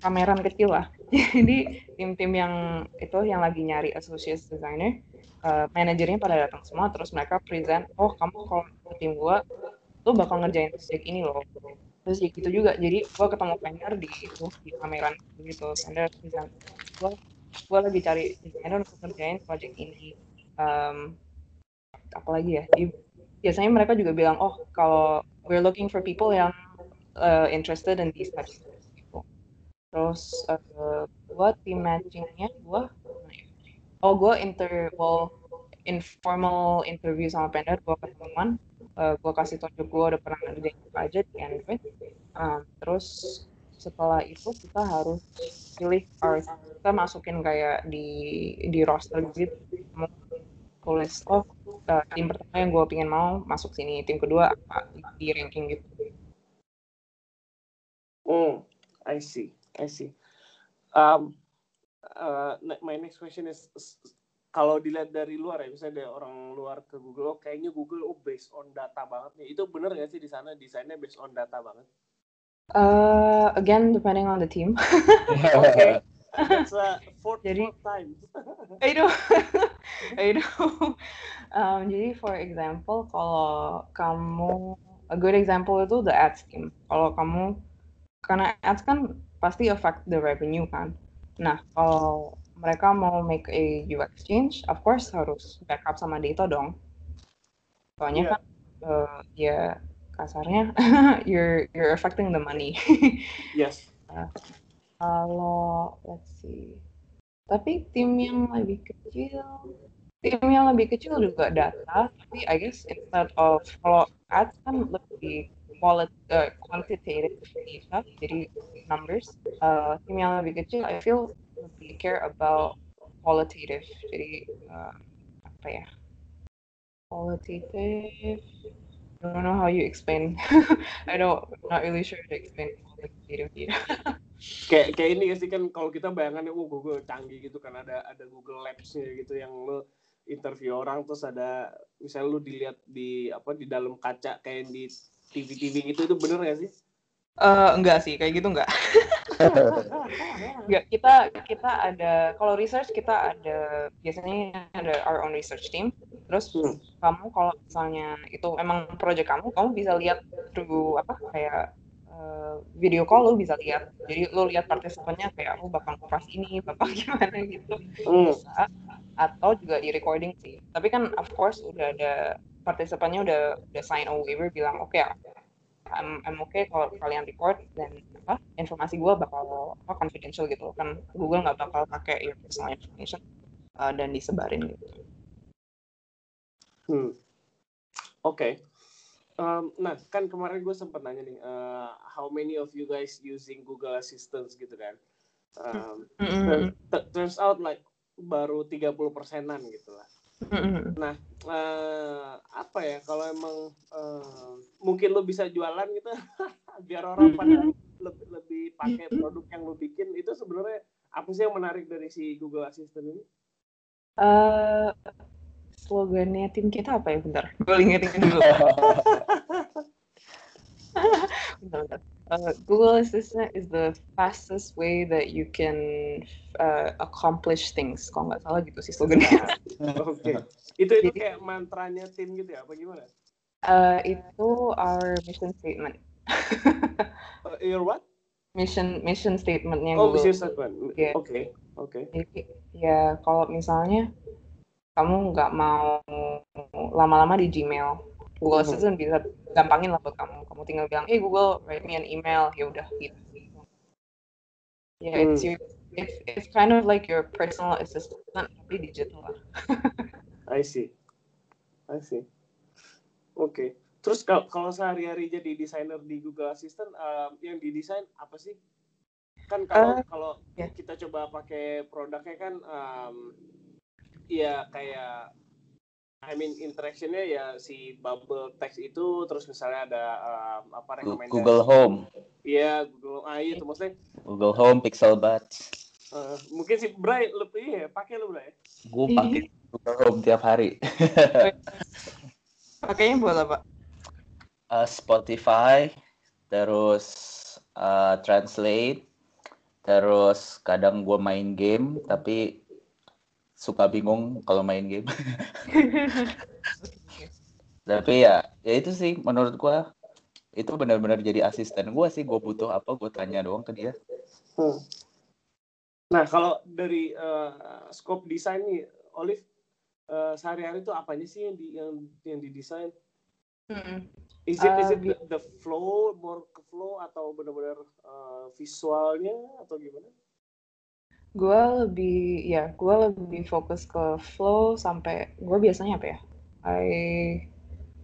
Speaker 3: pameran kecil lah. Jadi tim-tim yang itu yang lagi nyari associate designer uh, manajernya pada datang semua terus mereka present oh kamu kalau tim gua lu bakal ngerjain project ini loh. Terus ya gitu juga. Jadi gua ketemu vendor di itu di pameran gitu vendor present gua gua lagi cari desainer untuk ngerjain project ini. Um, apalagi ya? Jadi biasanya mereka juga bilang oh kalau we're looking for people yang uh, interested in these types. Terus uh, buat tim matchingnya gua oh gue inter well, informal interview sama vendor gue ketemuan uh, eh, gue kasih tunjuk gue udah pernah ngerjain apa aja di Android. Um, terus setelah itu kita harus pilih our, kita masukin kayak di di roster gitu. Tulis oh uh, tim pertama yang gue pingin mau masuk sini tim kedua apa di ranking gitu.
Speaker 1: Oh I see I see um, uh, my next question is kalau dilihat dari luar ya misalnya dari orang luar ke Google oh kayaknya Google oh based on data banget nih itu benar nggak sih di sana desainnya based on data banget
Speaker 3: uh, again depending on the team
Speaker 1: okay That's a fourth, jadi, fourth time.
Speaker 3: I know, I know. Um, jadi for example, kalau kamu a good example itu the ads team. Kalau kamu karena ads kan pasti affect the revenue kan. Nah, kalau mereka mau make a UX change, of course harus backup sama data dong. Soalnya yeah. kan uh, ya kasarnya you're you're affecting the money.
Speaker 1: yes.
Speaker 3: Uh, kalau let's see. Tapi tim yang lebih kecil, tim yang lebih kecil juga data, tapi I guess instead of kalau ads kan lebih quality, uh, quantitative data, jadi numbers. Uh, tim yang lebih kecil, I feel lebih care about qualitative. Jadi uh, apa ya? Qualitative. I don't know how you explain. I don't not really sure to explain qualitative data.
Speaker 1: kayak kayak ini sih kan kalau kita bayangannya oh Google canggih gitu kan ada ada Google Labs-nya gitu yang lo interview orang terus ada misalnya lu dilihat di apa di dalam kaca kayak di TV-TV gitu itu bener gak sih?
Speaker 3: Uh, enggak sih, kayak gitu enggak. enggak, kita kita ada kalau research kita ada biasanya ada our own research team. Terus hmm. kamu kalau misalnya itu emang project kamu, kamu bisa lihat through apa kayak uh, video call lu bisa lihat. Jadi lu lihat partisipannya kayak aku bakal kupas ini, bakal gimana gitu. Hmm. Bisa atau juga di recording sih. Tapi kan of course udah ada partisipannya udah udah sign a waiver bilang oke okay, I'm, I'm okay kalau kalian record dan apa informasi gue bakal apa confidential gitu kan Google nggak bakal pakai your personal information uh, dan disebarin gitu.
Speaker 1: Hmm. Oke. Okay. Um, nah kan kemarin gue sempat nanya nih, uh, how many of you guys using Google Assistant gitu kan? Um, mm -hmm. Turns out like baru 30 persenan gitu lah. Nah, uh, apa ya kalau emang uh, mungkin lo bisa jualan gitu biar orang pada lebih, lebih pakai produk yang lo bikin itu sebenarnya apa sih yang menarik dari si Google Assistant ini?
Speaker 3: Uh, slogannya tim kita apa ya? Bentar, gue ingetin dulu. bentar, bentar. Uh, Google Assistant is the fastest way that you can uh, accomplish things. Kalau nggak salah gitu sih slogannya.
Speaker 1: Oke. Okay. Itu itu kayak mantranya tim gitu ya? Apa gimana?
Speaker 3: Uh, itu our mission statement.
Speaker 1: uh, your what?
Speaker 3: Mission mission statementnya
Speaker 1: oh,
Speaker 3: Google.
Speaker 1: mission statement. Oke.
Speaker 3: Yeah.
Speaker 1: Oke. Okay. Okay.
Speaker 3: Jadi ya kalau misalnya kamu nggak mau lama-lama di Gmail, Google. Assistant bisa gampangin lah buat kamu. Kamu tinggal bilang, eh Google, write me an email, ya udah gitu. Ya,
Speaker 1: Hmm.
Speaker 3: it's your, it's, it's kind of like your personal assistant tapi digital lah.
Speaker 1: I see. I see. Oke. Okay. Terus kalau kalau sehari-hari jadi desainer di Google Assistant, um, yang didesain apa sih? Kan kalau
Speaker 3: Eh,
Speaker 1: kalau
Speaker 3: ya.
Speaker 1: kita coba pakai produknya kan, um, ya kayak I mean interactionnya ya si bubble text itu, terus misalnya ada um, apa rekomendasi?
Speaker 2: Google Home,
Speaker 1: Iya Google. Ah iya itu maksudnya.
Speaker 2: Google Home, Pixel Buds.
Speaker 1: uh, mungkin si Bray lebih iya pakai lo Bray.
Speaker 2: Gue pakai Google Home tiap hari.
Speaker 3: Pakainya buat apa?
Speaker 2: Uh, Spotify, terus uh, Translate, terus kadang gue main game, tapi suka bingung kalau main game. tapi ya, ya itu sih menurut gue itu benar-benar jadi asisten gue sih. Gue butuh apa, gue tanya doang ke dia.
Speaker 1: Hmm. Nah, kalau dari uh, scope desain nih, Olive, uh, sehari-hari itu apanya sih yang di yang yang didesain?
Speaker 3: Mm-mm.
Speaker 1: Is it is
Speaker 3: Uh,
Speaker 1: it the, the flow, more ke flow atau benar-benar uh, visualnya atau gimana?
Speaker 3: Gue lebih, ya, gue lebih fokus ke flow sampai gue biasanya apa ya? I,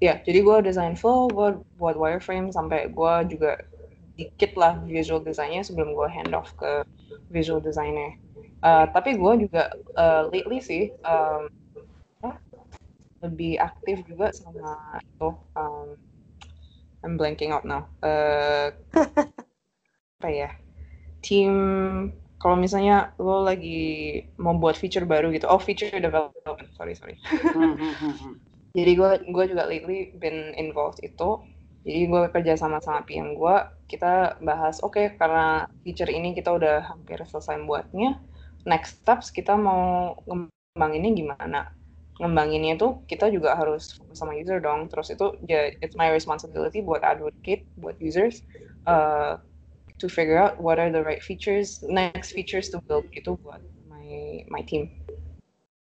Speaker 3: ya, jadi gue desain flow, gue buat wireframe sampai gue juga dikit lah visual desainnya sebelum gue hand off ke visual desainnya. Uh, tapi gue juga uh, lately sih um, lebih aktif juga sama itu. Um, I'm blanking out now. Uh, apa ya? Team kalau misalnya lo lagi mau buat feature baru gitu, oh feature development, sorry sorry. Jadi gue gue juga lately been involved itu. Jadi gue kerja sama sama PM gue, kita bahas oke karena feature ini kita udah hampir selesai buatnya. Next steps kita mau ngembanginnya gimana? Ngembanginnya itu kita juga harus fokus sama user dong. Terus itu ya it's my responsibility buat advocate buat users uh, to figure out what are the right features, next features to build itu buat my my team.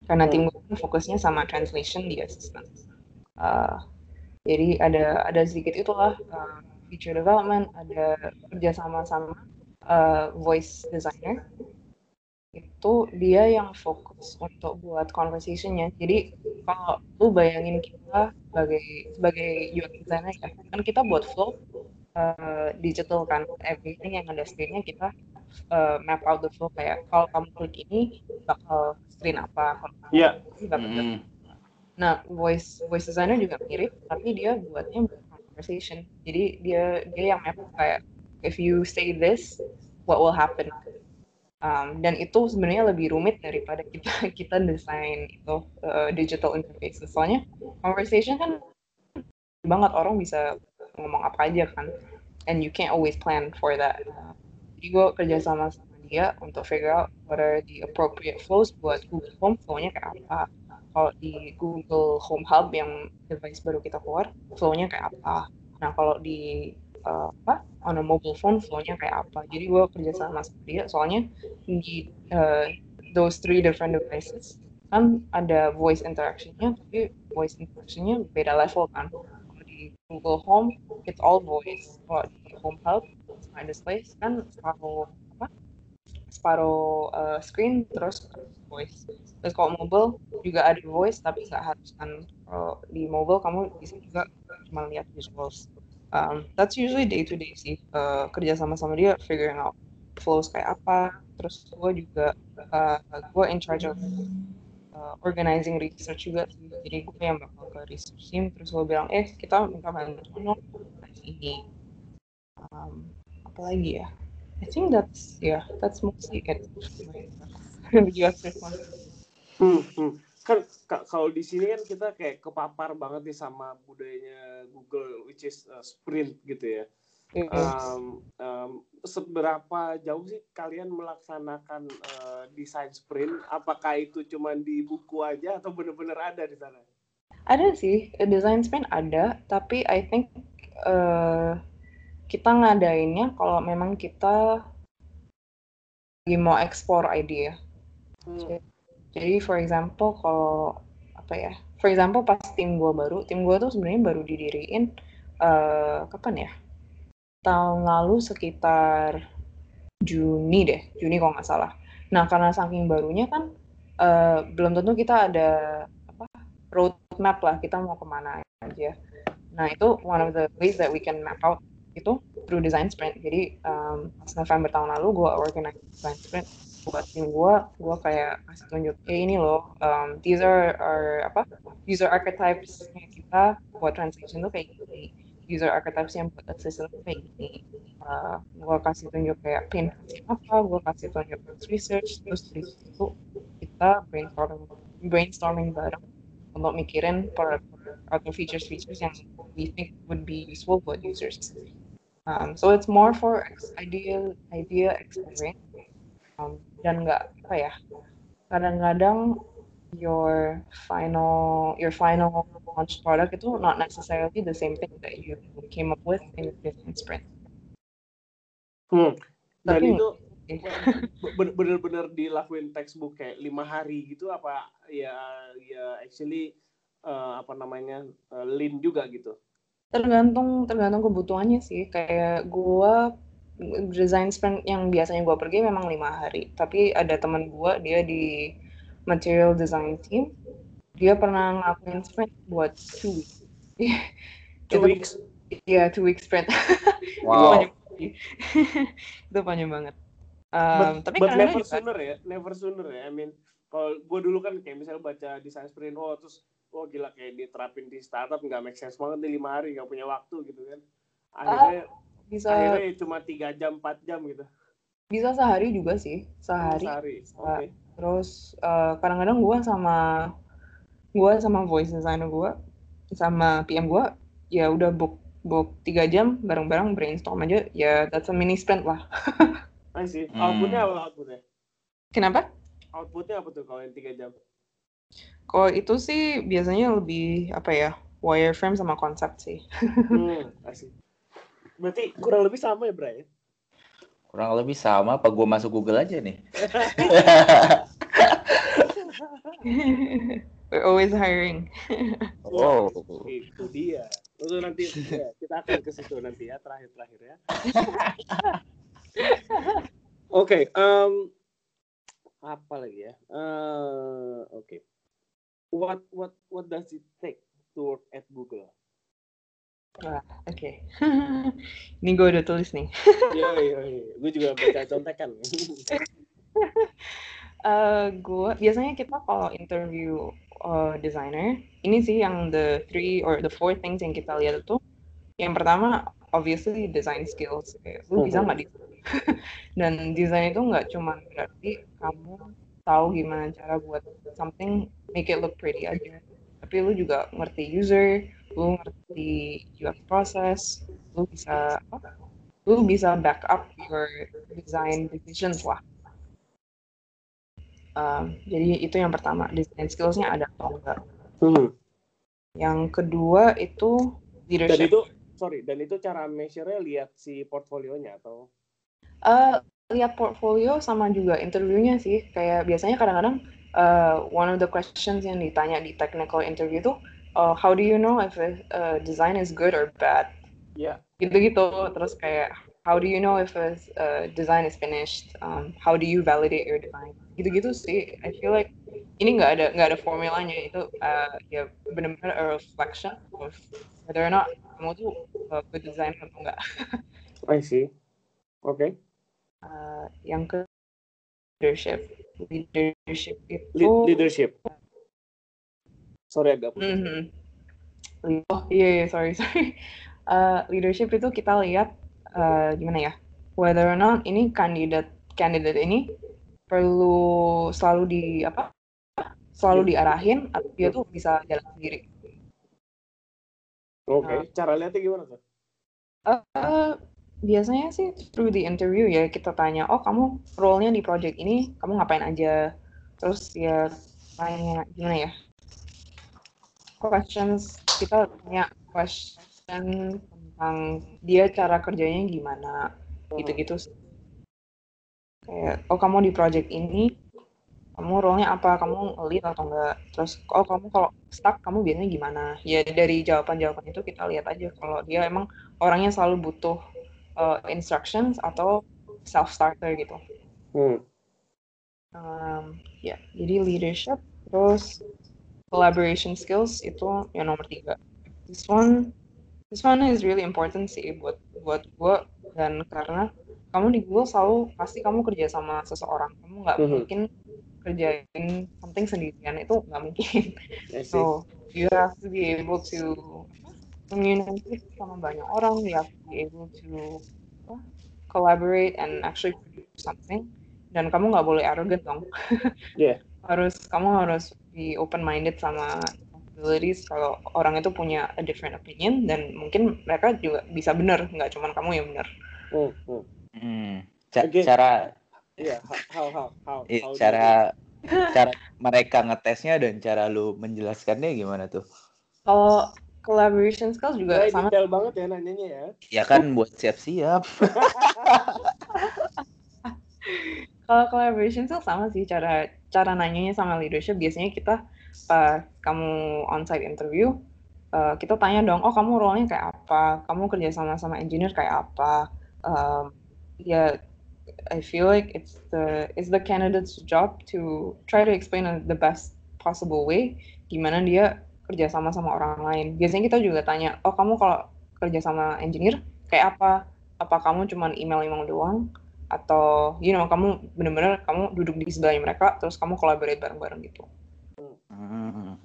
Speaker 3: Karena tim gue kan fokusnya sama translation di assistant. Uh, jadi ada ada sedikit itulah uh, feature development, ada kerja sama sama uh, voice designer. Itu dia yang fokus untuk buat conversationnya. Jadi kalau lu bayangin kita sebagai sebagai UX designer ya, kan kita buat flow uh, digital kan, everything yang ada screen-nya kita uh, map out the flow kayak kalau kamu klik ini bakal screen apa, kalau ini bakal
Speaker 2: Mm.
Speaker 3: Nah, voice voice designer juga mirip, tapi dia buatnya buat conversation. Jadi dia dia yang map kayak if you say this, what will happen? Um, dan itu sebenarnya lebih rumit daripada kita kita desain itu uh, digital interface. Soalnya conversation kan banget orang bisa ngomong apa aja kan, and you can't always plan for that. Jadi gue kerja sama sama dia untuk figure out what are the appropriate flows buat Google Home, flow-nya kayak apa kalau di Google Home Hub yang device baru kita keluar, flow-nya kayak apa. Nah, kalau di uh, apa on a mobile phone, flow-nya kayak apa. Jadi gue kerja sama sama dia, soalnya di uh, those three different devices kan ada voice interaction-nya, tapi voice interaction-nya beda level kan. Google Home, it's all voice. Kalau di Home Hub, Smart Displays kan separuh apa? Separuh uh, screen terus voice. Terus kalau mobile juga ada voice tapi nggak harus kan di mobile kamu bisa juga cuma lihat visuals. Um, that's usually day to day sih uh, kerja sama sama dia figuring out flows kayak apa. Terus gue juga uh, gue in charge of uh, organizing research juga. Jadi gue yang bakal ke research team terus gue bilang eh kita minta bantuan dong ini. Um, apa lagi ya? I think that's yeah, that's mostly it. US response.
Speaker 1: Hmm, hmm. Kan ka- kalau di sini kan kita kayak kepapar banget nih sama budayanya Google, which is uh, sprint gitu ya.
Speaker 3: Mm.
Speaker 1: Um, um, seberapa jauh sih kalian melaksanakan uh, desain sprint? Apakah itu cuma di buku aja atau benar-benar ada di sana?
Speaker 3: Ada sih, design sprint ada, tapi I think uh, kita ngadainnya kalau memang kita lagi mau explore idea.
Speaker 1: Hmm.
Speaker 3: Jadi for example kalau apa ya? For example pas tim gua baru, tim gua tuh sebenarnya baru didiriin uh, kapan ya? Tahun lalu sekitar Juni deh, Juni kalau nggak salah. Nah karena saking barunya kan uh, belum tentu kita ada apa roadmap lah kita mau ke mana aja. Nah itu one of the ways that we can map out itu through design sprint. Jadi um, November tahun lalu gue organize design sprint buat tim gue, gue kayak kasih tunjuk, eh ini loh, um, these are our apa user archetypes kita buat translation tuh kayak gini, user archetypes yang buat assistant kayak gini. Uh, gue kasih tunjuk kayak pain apa, gue kasih tunjuk research, terus di situ kita brainstorming brainstorming bareng untuk mikirin produk atau features-features yang we think would be useful buat users. Um, so it's more for idea idea exploring um, dan nggak apa ya kadang-kadang your final your final launch product itu not necessarily the same thing that you came up with in a different sprint.
Speaker 1: Hmm. Dan
Speaker 3: Tapi
Speaker 1: itu be- bener-bener dilakuin textbook kayak lima hari gitu apa ya ya actually uh, apa namanya uh, lean juga gitu.
Speaker 3: tergantung tergantung kebutuhannya sih kayak gua design sprint yang biasanya gua pergi memang lima hari tapi ada teman gua dia di material design team dia pernah ngelakuin sprint buat two weeks
Speaker 1: Two
Speaker 3: Itu-
Speaker 1: weeks.
Speaker 3: Iya, two week sprint.
Speaker 2: Wow.
Speaker 3: itu panjang, banget. Um,
Speaker 1: but,
Speaker 3: tapi
Speaker 1: but never
Speaker 3: juga-
Speaker 1: sooner ya, never sooner ya. I mean, kalau gue dulu kan kayak misalnya baca desain sprint, oh terus oh gila kayak diterapin di startup nggak make sense banget nih lima hari nggak punya waktu gitu kan. Akhirnya
Speaker 3: bisa
Speaker 1: akhirnya ya cuma tiga jam empat jam gitu.
Speaker 3: bisa sehari juga sih, sehari.
Speaker 1: Sehari. Oke.
Speaker 3: Terus uh, kadang-kadang gua sama gua sama voice designer gua sama PM gua ya udah book book tiga jam bareng-bareng brainstorm aja ya that's a mini sprint lah.
Speaker 1: I see.
Speaker 2: Hmm.
Speaker 1: Outputnya apa outputnya?
Speaker 3: Kenapa?
Speaker 1: Outputnya apa tuh kalau yang tiga jam?
Speaker 3: Kalau itu sih biasanya lebih apa ya wireframe sama konsep sih.
Speaker 1: Hmm, I see. Berarti kurang lebih sama ya, Bray?
Speaker 2: Kurang lebih sama apa gue masuk Google aja nih?
Speaker 3: We're always hiring.
Speaker 2: Oh.
Speaker 1: Itu dia. Itu nanti ya, kita akan ke situ nanti ya terakhir-terakhir ya. Oke, em, apa lagi ya? Eh, Oke. What what what does it take to work at Google?
Speaker 3: Oke. Ini gue udah tulis nih.
Speaker 1: Iya iya iya. Gue juga baca contekan.
Speaker 3: Eh gue biasanya kita kalau interview uh, designer, ini sih yang the three or the four things yang kita lihat itu. Yang pertama, obviously design skills. Lu bisa nggak desain? Dan desain itu nggak cuma berarti kamu tahu gimana cara buat something make it look pretty aja. Tapi lu juga ngerti user, lu ngerti UX process, lu bisa apa? Lu bisa back up your design decisions lah. Um, jadi itu yang pertama, design skills-nya ada atau enggak.
Speaker 1: Hmm.
Speaker 3: Yang kedua itu
Speaker 1: Dan
Speaker 3: leadership.
Speaker 1: itu sorry, dan itu cara measure-nya lihat si portfolionya atau
Speaker 3: Eh, lihat portfolio sama juga interviewnya sih. Kayak biasanya kadang-kadang uh, one of the questions yang ditanya di technical interview itu, uh, how do you know if a uh, design is good or bad?
Speaker 1: ya
Speaker 3: Gitu-gitu. Terus kayak how do you know if a uh, design is finished? Um, how do you validate your design? Gitu-gitu sih. I feel like ini nggak ada nggak ada formulanya itu uh, ya benar-benar a reflection of whether or not kamu tuh uh, good designer atau enggak.
Speaker 1: I see. Oke.
Speaker 3: Uh, yang ke leadership leadership itu
Speaker 1: Le- leadership. Sorry agak putus.
Speaker 3: Mhm. oh iya iya sorry sorry Uh, leadership itu kita lihat uh, gimana ya whether or not ini kandidat kandidat ini perlu selalu di apa selalu diarahin atau dia tuh bisa jalan sendiri.
Speaker 1: Oke,
Speaker 3: Nah.
Speaker 1: cara lihatnya gimana tuh?
Speaker 3: Eh, biasanya sih through the interview ya kita tanya, oh kamu role-nya di project ini kamu ngapain aja, terus ya tanya gimana ya questions kita tanya question tentang dia cara kerjanya gimana gitu-gitu sih. kayak oh kamu di project ini kamu role-nya apa kamu lead atau enggak? Terus oh kamu kalau stuck kamu biasanya gimana? Ya dari jawaban-jawaban itu kita lihat aja kalau dia emang orangnya selalu butuh uh, instructions atau self starter gitu.
Speaker 1: Hmm.
Speaker 3: Um, ya jadi leadership terus collaboration skills itu yang nomor tiga. This one this one is really important sih buat buat gue dan karena kamu di Google selalu pasti kamu kerja sama seseorang. Kamu nggak
Speaker 1: Mhm.
Speaker 3: mungkin kerjain something sendirian. Itu nggak mungkin. So you have to be able to communicate sama banyak orang. You have to be able to collaborate and actually produce something. Dan kamu nggak boleh arrogant dong.
Speaker 1: Yeah.
Speaker 3: harus kamu harus be open minded sama possibilities kalau orang itu punya a different opinion dan mungkin mereka juga bisa benar nggak cuma kamu yang benar
Speaker 1: Hmm, hmm.
Speaker 2: Hmm. Ca- cara
Speaker 1: Iya, how how how how do
Speaker 2: cara cara mereka ngetesnya dan cara lu menjelaskannya gimana tuh?
Speaker 3: kalau collaboration skills juga
Speaker 1: Guys,
Speaker 3: sama
Speaker 1: detail banget ya nanyanya ya.
Speaker 2: Ya kan buat siap-siap.
Speaker 3: Kalau collaboration skills sama sih cara cara nanyanya sama leadership biasanya kita pas kamu onsite interview eh, kita tanya dong oh kamu role-nya kayak apa? Kamu kerja sama sama engineer kayak apa? Um, ya I feel like it's the it's the candidate's job to try to explain in the best possible way gimana dia kerja sama sama orang lain. Biasanya kita juga tanya oh kamu kalau kerja sama engineer kayak apa? Apa kamu cuman email email doang? Atau you know kamu bener-bener kamu duduk di sebelahnya mereka terus kamu collaborate bareng-bareng gitu
Speaker 2: Hmm.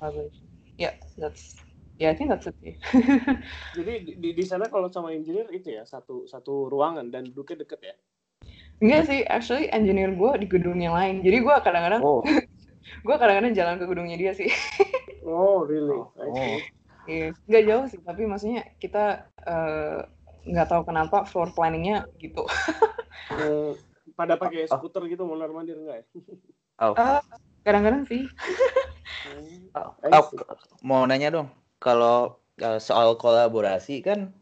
Speaker 3: collaboration yeah that's yeah I think that's it sih.
Speaker 1: Jadi di, di, sana kalau sama engineer itu ya satu satu ruangan dan duduknya deket ya.
Speaker 3: enggak sih actually engineer gue di gedung yang lain jadi gue kadang-kadang
Speaker 2: Oh,
Speaker 3: gue kadang-kadang jalan ke gedungnya dia sih
Speaker 1: Oh, really?
Speaker 2: Oh.
Speaker 3: Iya, nggak jauh sih tapi maksudnya kita eh, nggak tahu kenapa floor planningnya gitu
Speaker 1: Hmm, pada pakai
Speaker 2: Oh.
Speaker 1: skuter gitu mondar mandir enggak ya?
Speaker 2: Oh.
Speaker 3: Eh, kadang-kadang sih
Speaker 2: Oh,
Speaker 1: I
Speaker 2: oh,
Speaker 1: see.
Speaker 2: mau nanya dong, kalau uh, soal kolaborasi kan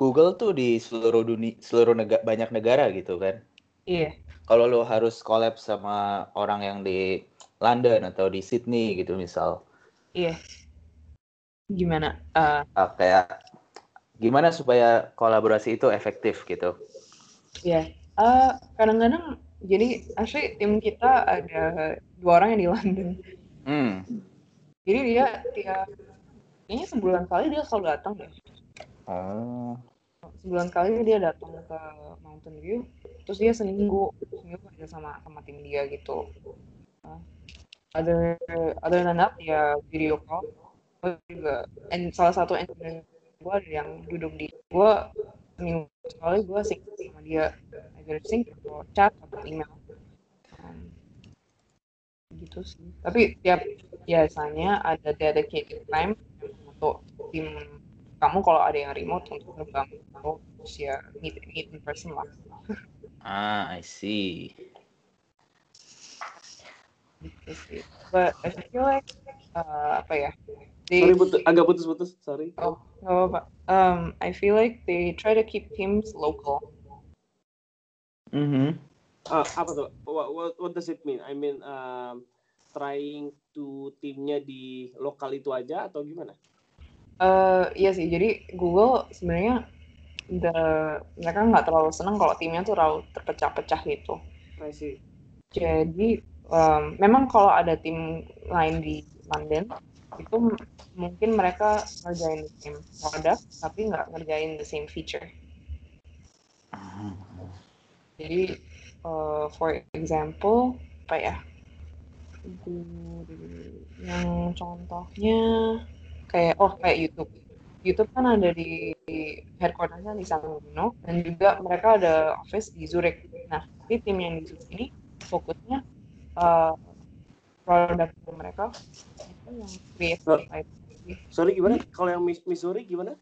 Speaker 2: Google tuh di seluruh dunia, seluruh negara, banyak negara gitu kan.
Speaker 3: iya
Speaker 2: Kalau lo harus collab sama orang yang di London atau di Sydney gitu misal,
Speaker 3: iya gimana Eh,
Speaker 2: uh, kayak gimana supaya kolaborasi itu efektif gitu?
Speaker 3: Iya, Eh, kadang-kadang jadi actually tim kita ada dua orang yang di London.
Speaker 2: Hmm.
Speaker 3: Jadi dia tiap kayaknya sebulan kali dia selalu datang deh.
Speaker 2: Oh.
Speaker 3: Sebulan kali dia datang ke Mountain View, terus dia seminggu seminggu kerja sama sama tim dia gitu. Nah, other other than that ya video call Gua juga and salah satu engineer gue ada yang duduk di gue seminggu. Sekali gue sync sama dia either sync atau chat atau email. Um, gitu sih. Tapi tiap biasanya ada dedicated time untuk tim kamu kalau ada yang remote untuk ngebang atau terus ya meet meet in person lah.
Speaker 2: Ah, I see.
Speaker 3: gitu sih. But I feel like uh, apa ya they
Speaker 1: Sorry putus, agak putus-putus. Sorry.
Speaker 3: Oh, nggak apa-apa. Um, I feel like they try to keep teams local.
Speaker 2: Mhm.
Speaker 1: Ah, apa tuh? What, what, what does it mean? I mean, um, trying to timnya di lokal itu aja atau gimana?
Speaker 3: Eh, iya sih. Jadi Google sebenarnya the- mereka nggak terlalu senang kalau timnya tuh terlalu terpecah-pecah gitu.
Speaker 1: I see.
Speaker 3: Jadi um, memang kalau ada tim lain di London itu mungkin mereka ngerjain the same product tapi nggak ngerjain the same feature. Jadi uh, for example apa ya? Yang contohnya kayak oh kayak YouTube. YouTube kan ada di, di headquartersnya di San Bruno dan juga mereka ada office di Zurich. Nah, tapi tim yang di Zurich ini fokusnya uh, produk mereka itu yang creative
Speaker 1: Oh. Sorry gimana? Kalau yang Mis- Missouri gimana?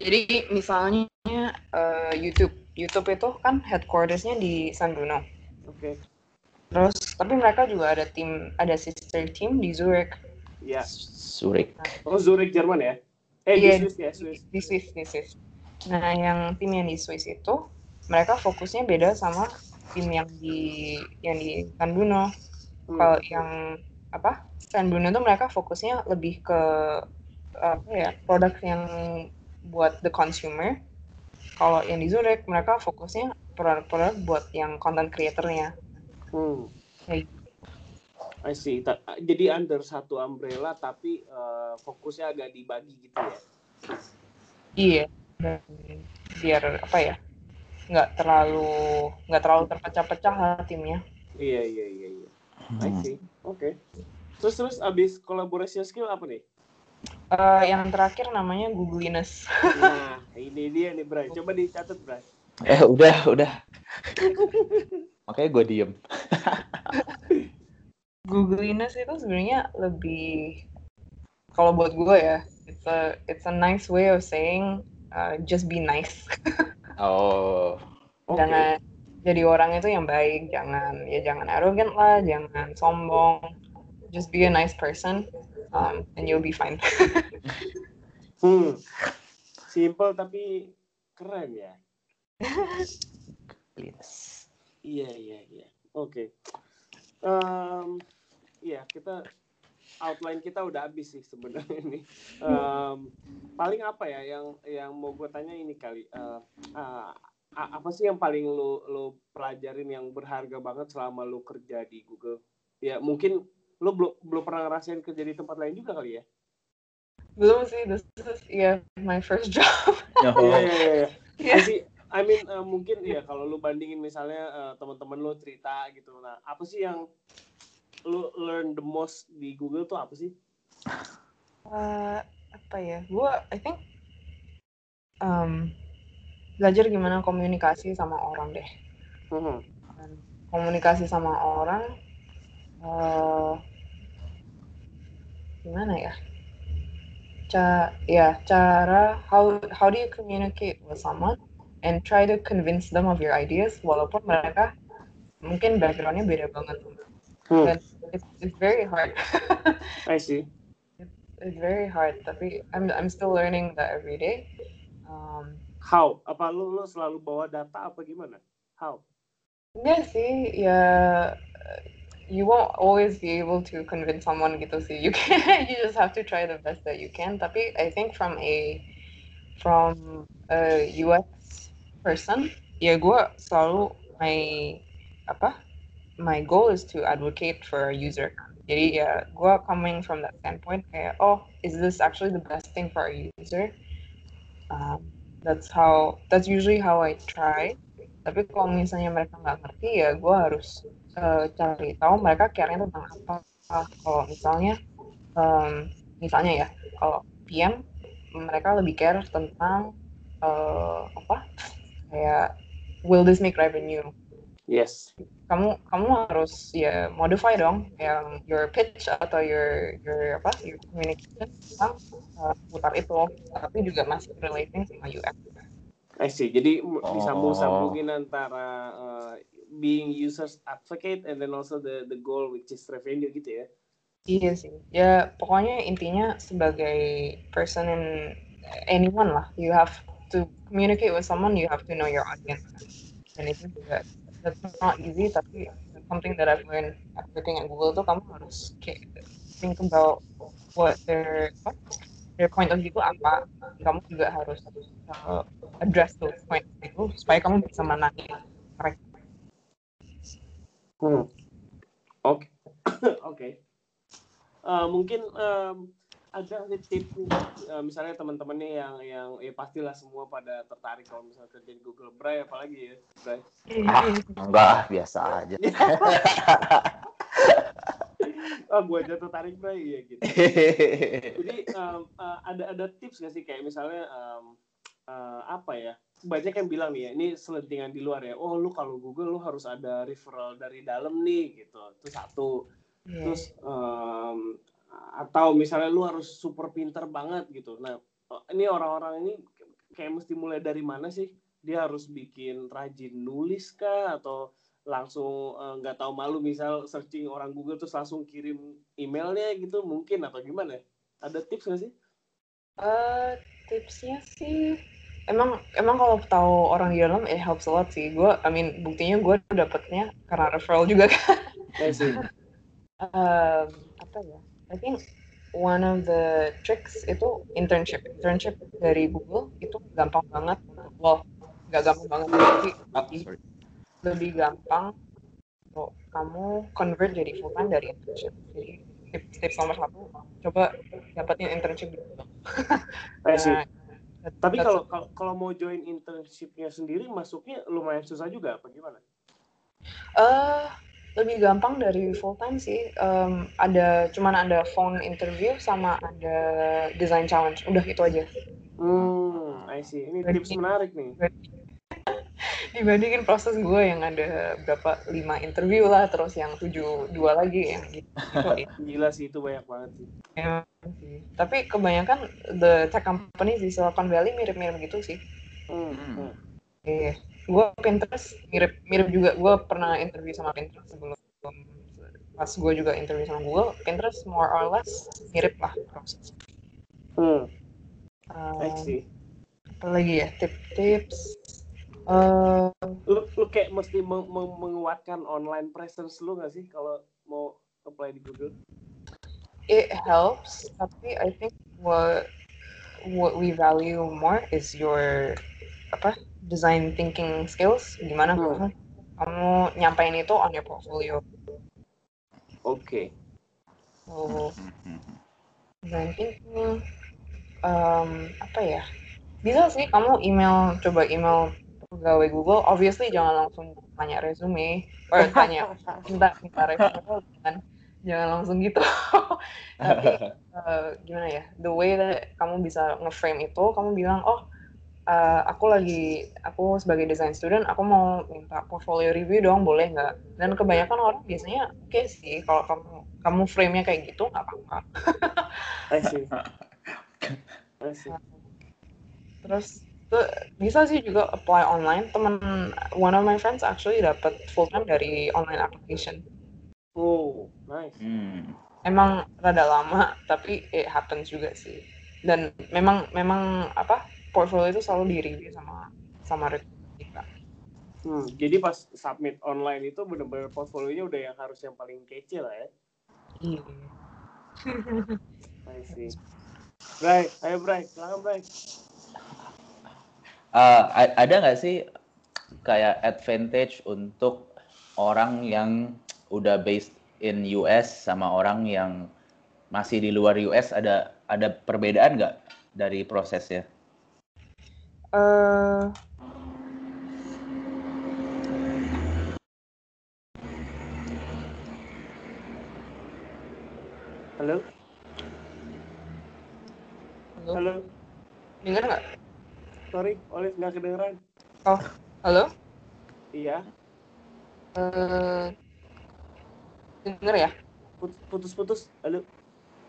Speaker 3: Jadi misalnya uh, YouTube, YouTube itu kan headquartersnya di San Bruno.
Speaker 1: Oke.
Speaker 3: Terus tapi mereka juga ada tim, ada sister team di Zurich.
Speaker 1: Ya.
Speaker 2: Zurich.
Speaker 1: Oh Zurich Jerman ya? Eh
Speaker 3: Iya,
Speaker 1: di Swiss ya Swiss.
Speaker 3: di Swiss, di Swiss. Nah, yang tim yang di Swiss itu mereka fokusnya beda sama tim yang di yang di San Bruno.
Speaker 1: Hmm.
Speaker 3: Kalau yang apa? San Bruno itu mereka fokusnya lebih ke apa ya produk yang buat the consumer. Kalau yang di Zurich mereka fokusnya produk-produk buat yang content creatornya.
Speaker 1: Hmm.
Speaker 3: Kayak
Speaker 1: I see. Ta- Jadi under satu umbrella tapi eh, fokusnya agak dibagi gitu ya.
Speaker 3: Iya, biar apa ya, nggak terlalu nggak terlalu terpecah-pecah lah timnya.
Speaker 1: Iya iya iya iya. I
Speaker 2: Hmm.
Speaker 1: see. Oke. Terus terus abis collaboration skill apa nih?
Speaker 3: Eh, yang terakhir namanya Googliness.
Speaker 1: Nah, ini dia nih, Bray. Coba dicatat, Bray.
Speaker 2: Eh udah udah. Makanya gue diem.
Speaker 3: Googliness itu sebenarnya lebih kalau buat gue ya, it's a it's a nice way of saying uh, just be nice.
Speaker 2: Oh.
Speaker 1: Oke.
Speaker 3: Jangan jadi orang itu yang baik, jangan ya jangan arrogant lah, jangan sombong. Just be a nice person, um, and you'll be fine.
Speaker 1: Hmm. Simple tapi keren ya.
Speaker 2: Please.
Speaker 1: Iya iya iya. Oke. Em, Iya kita outline kita udah habis sih sebenarnya ini. Em, paling apa ya yang yang mau gue tanya ini kali. eh, ah, a- apa sih yang paling lo lo pelajarin yang berharga banget selama lo kerja di Google? Ya mungkin lo belum belum pernah ngerasain kerja di tempat lain juga kali ya?
Speaker 3: Belum sih, this is yeah my first job.
Speaker 1: Iya
Speaker 2: Oh.
Speaker 1: iya iya. I
Speaker 3: Yeah.
Speaker 1: see. I mean eh, mungkin ya kalau lu bandingin misalnya eh, teman-teman lu cerita gitu. Nah, apa sih yang lu learn the most di Google tuh apa sih?
Speaker 3: Eh, apa ya? Gue, I think um, belajar gimana komunikasi sama orang deh.
Speaker 1: Hmm.
Speaker 3: Komunikasi sama orang, eh gimana ya? Ca ya cara how how do you communicate with someone and try to convince them of your ideas walaupun mereka mungkin backgroundnya beda banget.
Speaker 1: Hmm.
Speaker 3: Dan it's, it's very hard.
Speaker 1: I see.
Speaker 3: it's very hard tapi I'm I'm still learning that every day. Um,
Speaker 1: How? Apa lu lu selalu bawa data apa gimana? How?
Speaker 3: enggak sih ya you won't always be able to convince someone gitu sih. You can you just have to try the best that you can. Tapi I think from a from a UX person ya gue selalu my apa my goal is to advocate for a user. Jadi ya gue coming from that standpoint kayak oh is this actually the best thing for our user? Um, that's how that's usually how I try. Tapi kalau misalnya mereka nggak ngerti ya gue harus eh, cari tahu mereka care-nya tentang apa. Kalau misalnya em, misalnya ya kalau PM mereka lebih care tentang eh, apa kayak will this make revenue
Speaker 1: Yes.
Speaker 3: Kamu kamu harus ya modify dong yang your pitch atau your your apa your communication tentang uh, putar itu tapi juga masih relating sama UX.
Speaker 1: I see. Jadi
Speaker 2: Oh.
Speaker 1: disambung-sambungin antara uh, being users advocate and then also the the goal which is revenue gitu ya.
Speaker 3: Iya sih. Ya pokoknya intinya sebagai person in anyone lah, you have to communicate with someone, you have to know your audience. Dan itu juga that's not easy tapi something that I've learned at working at Google tuh kamu harus kayak think about what their what their point of view itu apa. Kamu juga harus uh, address those points itu supaya kamu bisa menangin mereka.
Speaker 1: Hmm. Oke. Oke. Eh, mungkin em, ada tip nih, eh, misalnya teman-teman nih yang yang ya pastilah semua pada tertarik kalau misalnya kerja di Google Bray apalagi ya, Bray.
Speaker 2: Ah, enggak, biasa aja.
Speaker 1: oh gue jatuh tarik bray. Iya gitu. Jadi um, uh, ada ada tips gak sih? Kayak misalnya um, uh, apa ya? Banyak yang bilang nih ya ini selentingan di luar ya. Oh lu kalau Google lu harus ada referral dari dalam nih gitu. Itu satu. Yeah. terus um, atau misalnya lu harus super pinter banget gitu. Nah ini orang-orang ini kayak mesti mulai dari mana sih? Dia harus bikin rajin nulis kah? Atau langsung eh, nggak uh, tahu malu misal searching orang Google terus langsung kirim emailnya gitu? Mungkin atau gimana? Ada tips nggak sih?
Speaker 3: Uh, tipsnya sih emang emang kalau tahu orang di dalam eh helps a lot sih. Gue I mean buktinya gue dapetnya karena referral juga kan.
Speaker 1: I see.
Speaker 3: um, apa ya I think one of the tricks itu internship. Internship dari Google itu gampang banget. Well nggak gampang banget tapi oh, lebih, lebih gampang untuk kamu convert jadi full time dari internship. Jadi tips, tips nomor satu coba dapetin internship di Google.
Speaker 1: Nah, tapi kalau kalau mau join internshipnya sendiri masuknya lumayan susah juga apa gimana?
Speaker 3: Uh, lebih gampang dari full time sih. Um, ada cuman ada phone interview sama ada design challenge. Udah itu aja.
Speaker 1: Hmm, I see. Ini tips menarik nih
Speaker 3: dibandingin proses gue yang ada berapa lima interview lah terus yang tujuh dua lagi yang gitu
Speaker 1: gila sih itu banyak banget sih
Speaker 3: ya, tapi kebanyakan the tech company di Silicon Valley mirip-mirip gitu sih hmm. hmm. iya gue Pinterest mirip mirip juga gue pernah interview sama Pinterest sebelum pas gue juga interview sama Google Pinterest more or less mirip lah proses
Speaker 1: hmm. Um, I see.
Speaker 3: Apa lagi ya tips-tips
Speaker 1: Uh, lu, lu kayak mesti meng meng menguatkan online presence lu gak sih kalau mau apply di Google?
Speaker 3: It helps, tapi I think what what we value more is your apa design thinking skills. Gimana hmm. kamu nyampain itu on your portfolio?
Speaker 1: Oke. Okay.
Speaker 3: So, design thinking, um, apa ya? Bisa sih kamu email, coba email pegawai Google, obviously jangan langsung tanya resume, or tanya minta minta resume jangan jangan langsung gitu. Tapi uh, gimana ya, the way that kamu bisa ngeframe itu, kamu bilang oh uh, aku lagi aku sebagai design student aku mau minta portfolio review dong boleh nggak? Dan kebanyakan orang biasanya oke okay sih kalau kamu kamu frame-nya kayak gitu nggak apa-apa. Terus bisa sih juga apply online. Temen one of my friends actually dapat full time dari online application.
Speaker 1: Oh nice.
Speaker 2: Hmm.
Speaker 3: emang rada lama tapi it happens juga sih. Dan memang memang apa portfolio itu selalu di review sama sama kita
Speaker 1: hmm, jadi pas submit online itu benar-benar portfolionya udah yang harus yang paling kece lah ya?
Speaker 3: Iya.
Speaker 1: I see. Bray, ayo Bray, silakan Bray.
Speaker 2: Uh, ada nggak sih kayak advantage untuk orang yang udah based in US sama orang yang masih di luar US ada ada perbedaan nggak dari prosesnya?
Speaker 3: Uh,
Speaker 1: Halo? Halo? Halo?
Speaker 3: Dengar nggak?
Speaker 1: sorry Olive nggak kedengeran
Speaker 3: oh halo
Speaker 1: iya
Speaker 3: uh, denger ya
Speaker 1: putus-putus halo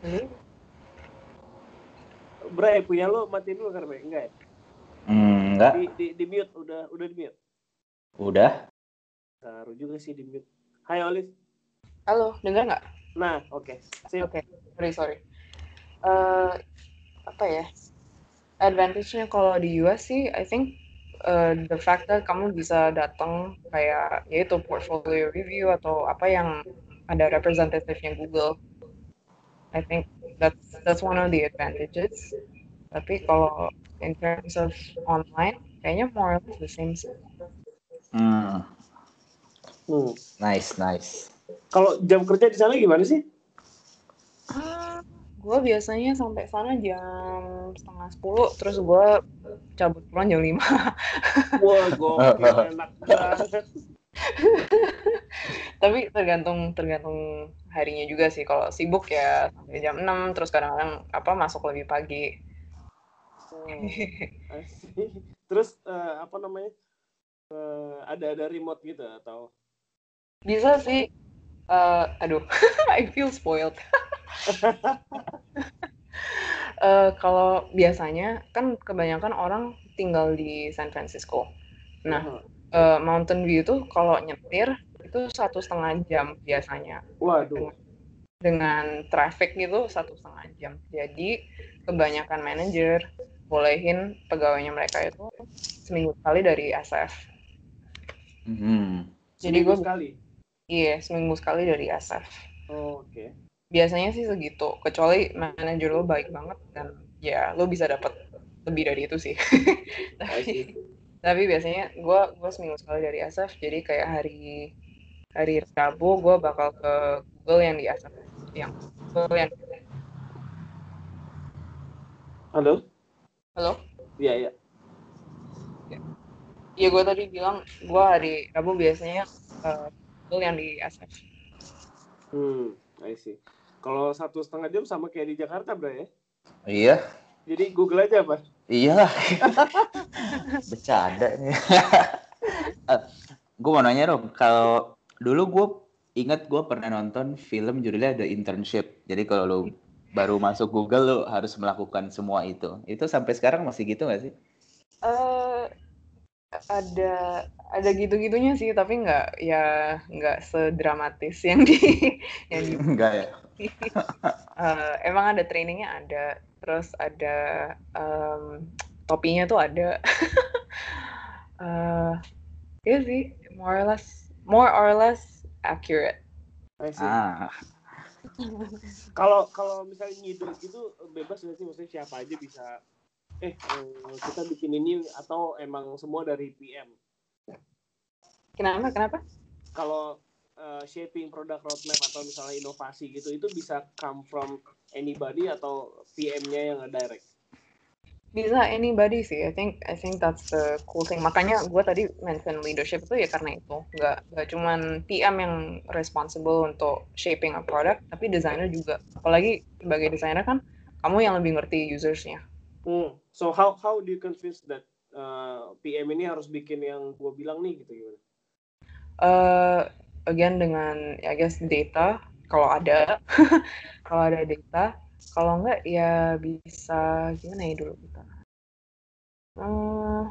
Speaker 3: halo
Speaker 1: Bray punya lo mati dulu Bray enggak ya
Speaker 2: Hmm, enggak.
Speaker 1: Di, di, di mute, udah udah di mute.
Speaker 2: Udah.
Speaker 1: Taruh juga sih di mute. Hai Olive.
Speaker 3: Halo, dengar nggak?
Speaker 1: Nah, oke. Okay.
Speaker 3: Oke, okay. sorry sorry. Uh, apa ya? advantage-nya kalau di US sih, I think uh, the fact that kamu bisa datang kayak yaitu portfolio review atau apa yang ada representative-nya Google. I think that's that's one of the advantages. Tapi kalau in terms of online, kayaknya more or less the same sih.
Speaker 2: Hmm.
Speaker 1: Hmm.
Speaker 2: Nice, nice.
Speaker 1: Kalau jam kerja di sana gimana sih?
Speaker 3: Uh, gue biasanya sampai sana jam setengah sepuluh terus gue cabut pulang jam lima
Speaker 1: wah gue enak banget
Speaker 3: Tapi tergantung tergantung harinya juga sih. Kalau sibuk ya sampai jam 6 terus kadang-kadang apa masuk lebih pagi.
Speaker 1: See. Terus eh, apa namanya? Eh, ada ada remote gitu atau?
Speaker 3: Bisa sih. Eh, aduh, I feel spoiled. Eh, kalau biasanya kan kebanyakan orang tinggal di San Francisco. Nah, eh, Mountain View tuh kalau nyetir itu satu setengah jam biasanya.
Speaker 1: Waduh.
Speaker 3: dengan traffic gitu satu setengah jam. Jadi kebanyakan manajer bolehin pegawainya mereka itu seminggu sekali dari SF.
Speaker 2: Hmm.
Speaker 3: Jadi
Speaker 1: Seminggu
Speaker 3: gue
Speaker 1: sekali.
Speaker 3: iya seminggu sekali dari SF.
Speaker 1: Oh, Oke.
Speaker 3: Biasanya sih segitu. Kecuali manajer lo baik banget dan ya lo bisa dapat lebih dari itu sih. Tapi tapi biasanya gue gue seminggu sekali dari SF. Jadi kayak hari hari Rabu gue bakal ke Google yang di SF yang Google yang
Speaker 1: Halo?
Speaker 3: Halo
Speaker 1: Iya, iya.
Speaker 3: Iya gue tadi bilang gue hari Rabu biasanya uh, yang di SF.
Speaker 1: Hmm, I see. Kalau satu setengah jam sama kayak di Jakarta, bro ya?
Speaker 2: Iya.
Speaker 1: Jadi Google aja, Pak.
Speaker 2: Iya. Bercanda nih. gue mau nanya dong, kalau dulu gue ingat gue pernah nonton film judulnya The Internship. Jadi kalau lo baru masuk Google lo harus melakukan semua itu. Itu sampai sekarang masih gitu nggak sih?
Speaker 3: Eh ada ada gitu-gitunya sih, tapi nggak ya nggak sedramatis yang di yang di
Speaker 2: Enggak ya.
Speaker 3: Eh, emang ada trainingnya ada, terus ada em, topinya tuh ada. Eh iya sih, more or less more or less accurate.
Speaker 1: I see.
Speaker 2: Ah,
Speaker 1: Kalau kalau misalnya ngide gitu bebas nggak sih? Maksudnya siapa aja bisa eh eh, kita bikin ini atau emang semua dari PM?
Speaker 3: Kenapa? Kenapa?
Speaker 1: Kalau eh, shaping product roadmap atau misalnya inovasi gitu itu bisa come from anybody atau PM-nya yang direct?
Speaker 3: Bisa anybody sih. I think I think that's the cool thing. Makanya gue tadi mention leadership itu ya karena itu. Nggak nggak cuman PM yang responsible untuk shaping a product, tapi desainer juga. Apalagi sebagai desainer kan kamu yang lebih ngerti usersnya.
Speaker 1: Hmm. So how how do you convince that uh, PM ini harus bikin yang gue bilang nih gitu gimana?
Speaker 3: Eh again dengan I guess data kalau ada kalau ada data kalau enggak ya bisa gimana ya dulu kita? Eh,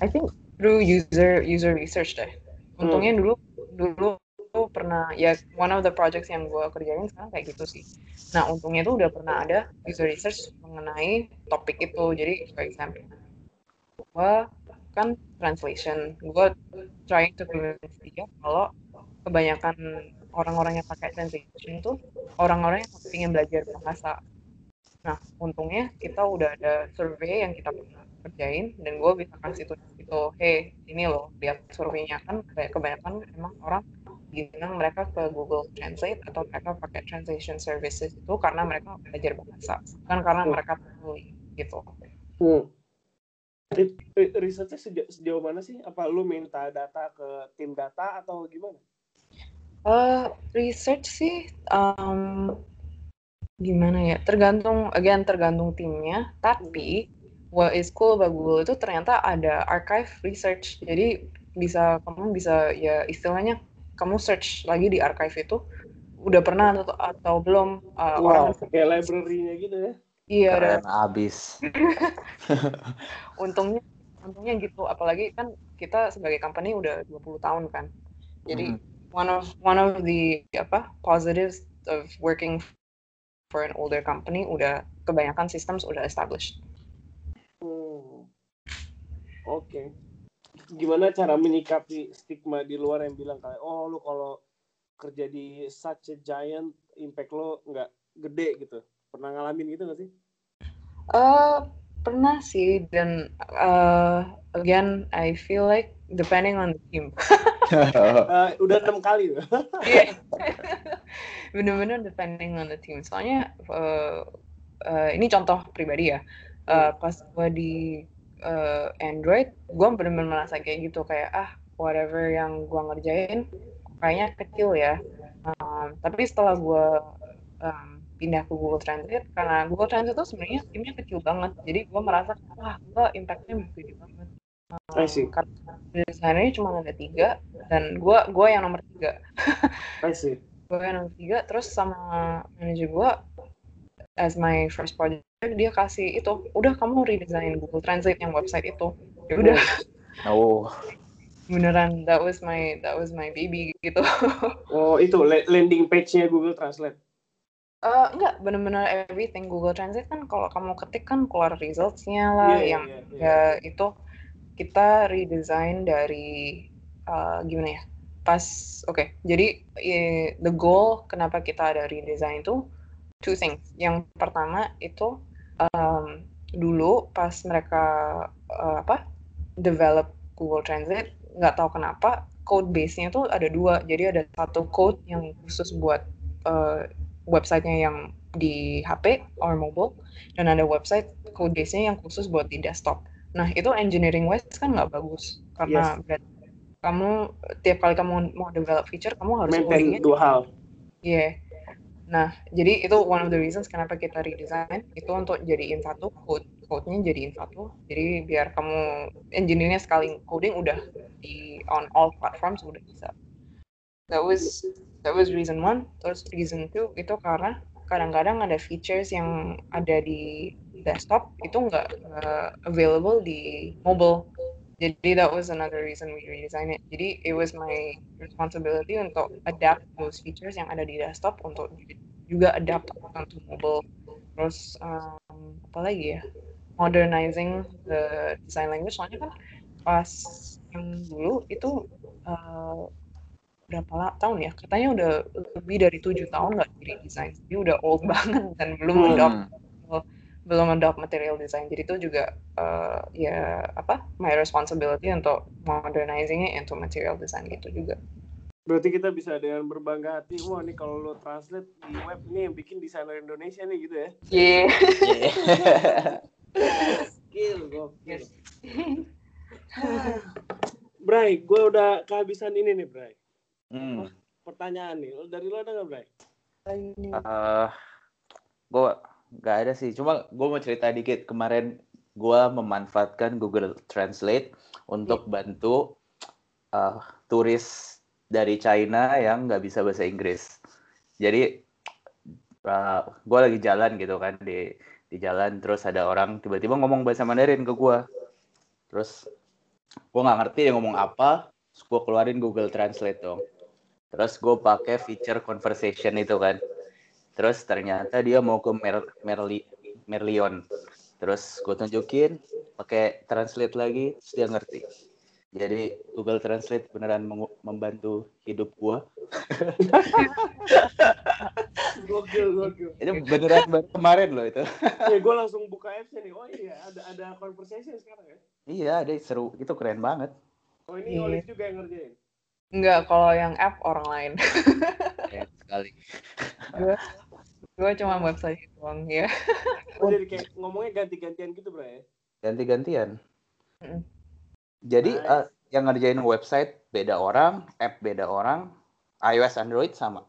Speaker 3: I think through user user research deh. Untungnya dulu dulu tuh pernah ya one of the projects yang gue kerjain sekarang kayak gitu sih. Nah untungnya tuh udah pernah ada user research mengenai topik itu. Jadi for example gue kan translation. Gue trying to convince dia kalau kebanyakan orang-orang yang pakai translation itu orang-orang yang ingin belajar bahasa nah untungnya kita udah ada survei yang kita pernah kerjain dan gue bisa kasih tuh gitu hey ini loh lihat surveinya kan kayak kebanyakan emang orang bilang mereka ke Google Translate atau mereka pakai translation services itu karena mereka belajar bahasa kan karena
Speaker 1: Hmm.
Speaker 3: mereka perlu gitu
Speaker 1: Hmm. Ri- ri- Risetnya sejauh, sejauh mana sih? Apa lu minta data ke tim data atau gimana?
Speaker 3: Eh, research sih em, gimana ya? Tergantung, again tergantung timnya. Tapi what is cool about Google itu ternyata ada archive research. Jadi bisa kamu bisa ya istilahnya kamu search lagi di archive itu udah pernah atau, atau belum eh, orang
Speaker 1: Wow, kayak library-nya gitu ya.
Speaker 3: iya ada
Speaker 2: keren abis.
Speaker 3: untungnya untungnya gitu apalagi kan kita sebagai company udah 20 tahun kan jadi
Speaker 2: Hmm.
Speaker 3: One of one of the apa positives of working for an older company udah kebanyakan systems udah established
Speaker 1: Hmm. Oke. Gimana cara menyikapi stigma di luar yang bilang kayak, oh lu kalau kerja di such a giant, impact lo nggak gede gitu. Pernah ngalamin gitu nggak sih?
Speaker 3: Eh pernah sih dan eh, again I feel like depending on the team
Speaker 1: Eh, udah enam kali. Loh.
Speaker 3: Iya. bener-bener depending on the team. Soalnya eh, eh, ini contoh pribadi ya. Eh, pas gue di eh, Android gue bener-bener merasa kayak gitu. Kayak ah whatever yang gue ngerjain kayaknya kecil ya. Um, tapi setelah gue um, pindah ke Google Translate karena Google Translate itu sebenarnya timnya kecil banget. Jadi gue merasa wah gue impactnya gede banget
Speaker 1: I see.
Speaker 3: karena desainernya cuma ada tiga dan gue gue yang nomor tiga
Speaker 1: I see.
Speaker 3: gue yang nomor tiga terus sama manajer gue as my first project dia kasih itu udah kamu redesign Google Translate yang website itu ya udah
Speaker 2: Oh,
Speaker 3: beneran that was my that was my baby gitu
Speaker 1: Oh itu la- landing page-nya Google Translate.
Speaker 3: Eh enggak bener-bener everything Google Translate kan kalau kamu ketik kan keluar results-nya lah
Speaker 1: Iya,
Speaker 3: yang
Speaker 1: iya, iya.
Speaker 3: ya itu kita redesign dari eh, gimana ya pas oke jadi eh, the goal kenapa kita ada redesign itu two things yang pertama itu em, dulu pas mereka eh, apa develop Google Translate nggak tahu kenapa code base-nya tuh ada dua jadi ada satu code yang khusus buat eh, websitenya yang di HP or mobile dan ada website code base-nya yang khusus buat di desktop. Nah itu engineering wise kan nggak bagus karena berarti kamu tiap kali kamu mau develop feature kamu harus
Speaker 1: Maintain dua hal.
Speaker 3: Iya. Nah, jadi itu one of the reasons kenapa kita redesign itu untuk jadiin satu code, code-nya jadiin satu. Jadi biar kamu engineer-nya sekali coding udah di on all platforms udah bisa. That was that was reason one. Terus reason two itu karena kadang-kadang ada features yang ada di desktop itu nggak nggak available di mobile. Jadi that was another reason we redesign it. Jadi it was my responsibility untuk adapt those features yang ada di desktop untuk juga adapt untuk mobile. Terus um, apa lagi ya? Modernizing the design language. Soalnya kan pas yang dulu itu uh, berapa lah, tahun ya? Katanya udah lebih dari tujuh tahun nggak di desain. Jadi udah old banget dan belum
Speaker 1: Hmm.
Speaker 3: adopt belum adopt material design. Jadi itu juga uh, ya apa my responsibility untuk modernizing it into material design gitu juga.
Speaker 1: Berarti kita bisa dengan berbangga hati, wah nih kalau lo translate di web ini yang bikin desainer Indonesia nih gitu ya.
Speaker 3: Yeah.
Speaker 1: Skill, gokil.
Speaker 3: Yes.
Speaker 1: Bray, gue udah kehabisan ini nih, Bray.
Speaker 2: Hmm.
Speaker 1: Pertanyaan nih, Lo- dari lo ada nggak, Bray?
Speaker 2: Eh, gue nggak ada sih. Cuma gue mau cerita dikit. Kemarin gue memanfaatkan Google Translate untuk bantu eh, turis dari China yang nggak bisa bahasa Inggris. Jadi gue lagi jalan gitu kan di di jalan terus ada orang tiba-tiba ngomong bahasa Mandarin ke gue. Terus gue nggak ngerti dia ngomong apa. Terus gue keluarin Google Translate dong. Terus gue pakai feature conversation itu kan. Terus ternyata dia mau ke Mer Merli Merlion. Terus gue tunjukin pakai translate lagi, terus dia ngerti. Jadi Google Translate beneran membantu hidup gua.
Speaker 1: Gokil, gokil.
Speaker 2: Itu beneran baru kemarin loh itu.
Speaker 1: ya, gue langsung buka apps nih. Oh iya, ada ada conversation sekarang ya.
Speaker 2: iya, ada seru. Itu keren banget.
Speaker 1: Oh ini
Speaker 3: Iya.
Speaker 1: Olis juga yang ngerjain.
Speaker 3: Enggak, kalau yang app orang lain.
Speaker 2: Keren sekali.
Speaker 3: gue gue cuma website doang ya.
Speaker 1: Oh, jadi kayak ngomongnya ganti-gantian gitu, Bray.
Speaker 2: Ganti-gantian.
Speaker 3: Mm.
Speaker 2: Jadi
Speaker 1: Nice.
Speaker 2: eh, yang ngerjain website beda orang, app beda orang, iOS Android sama.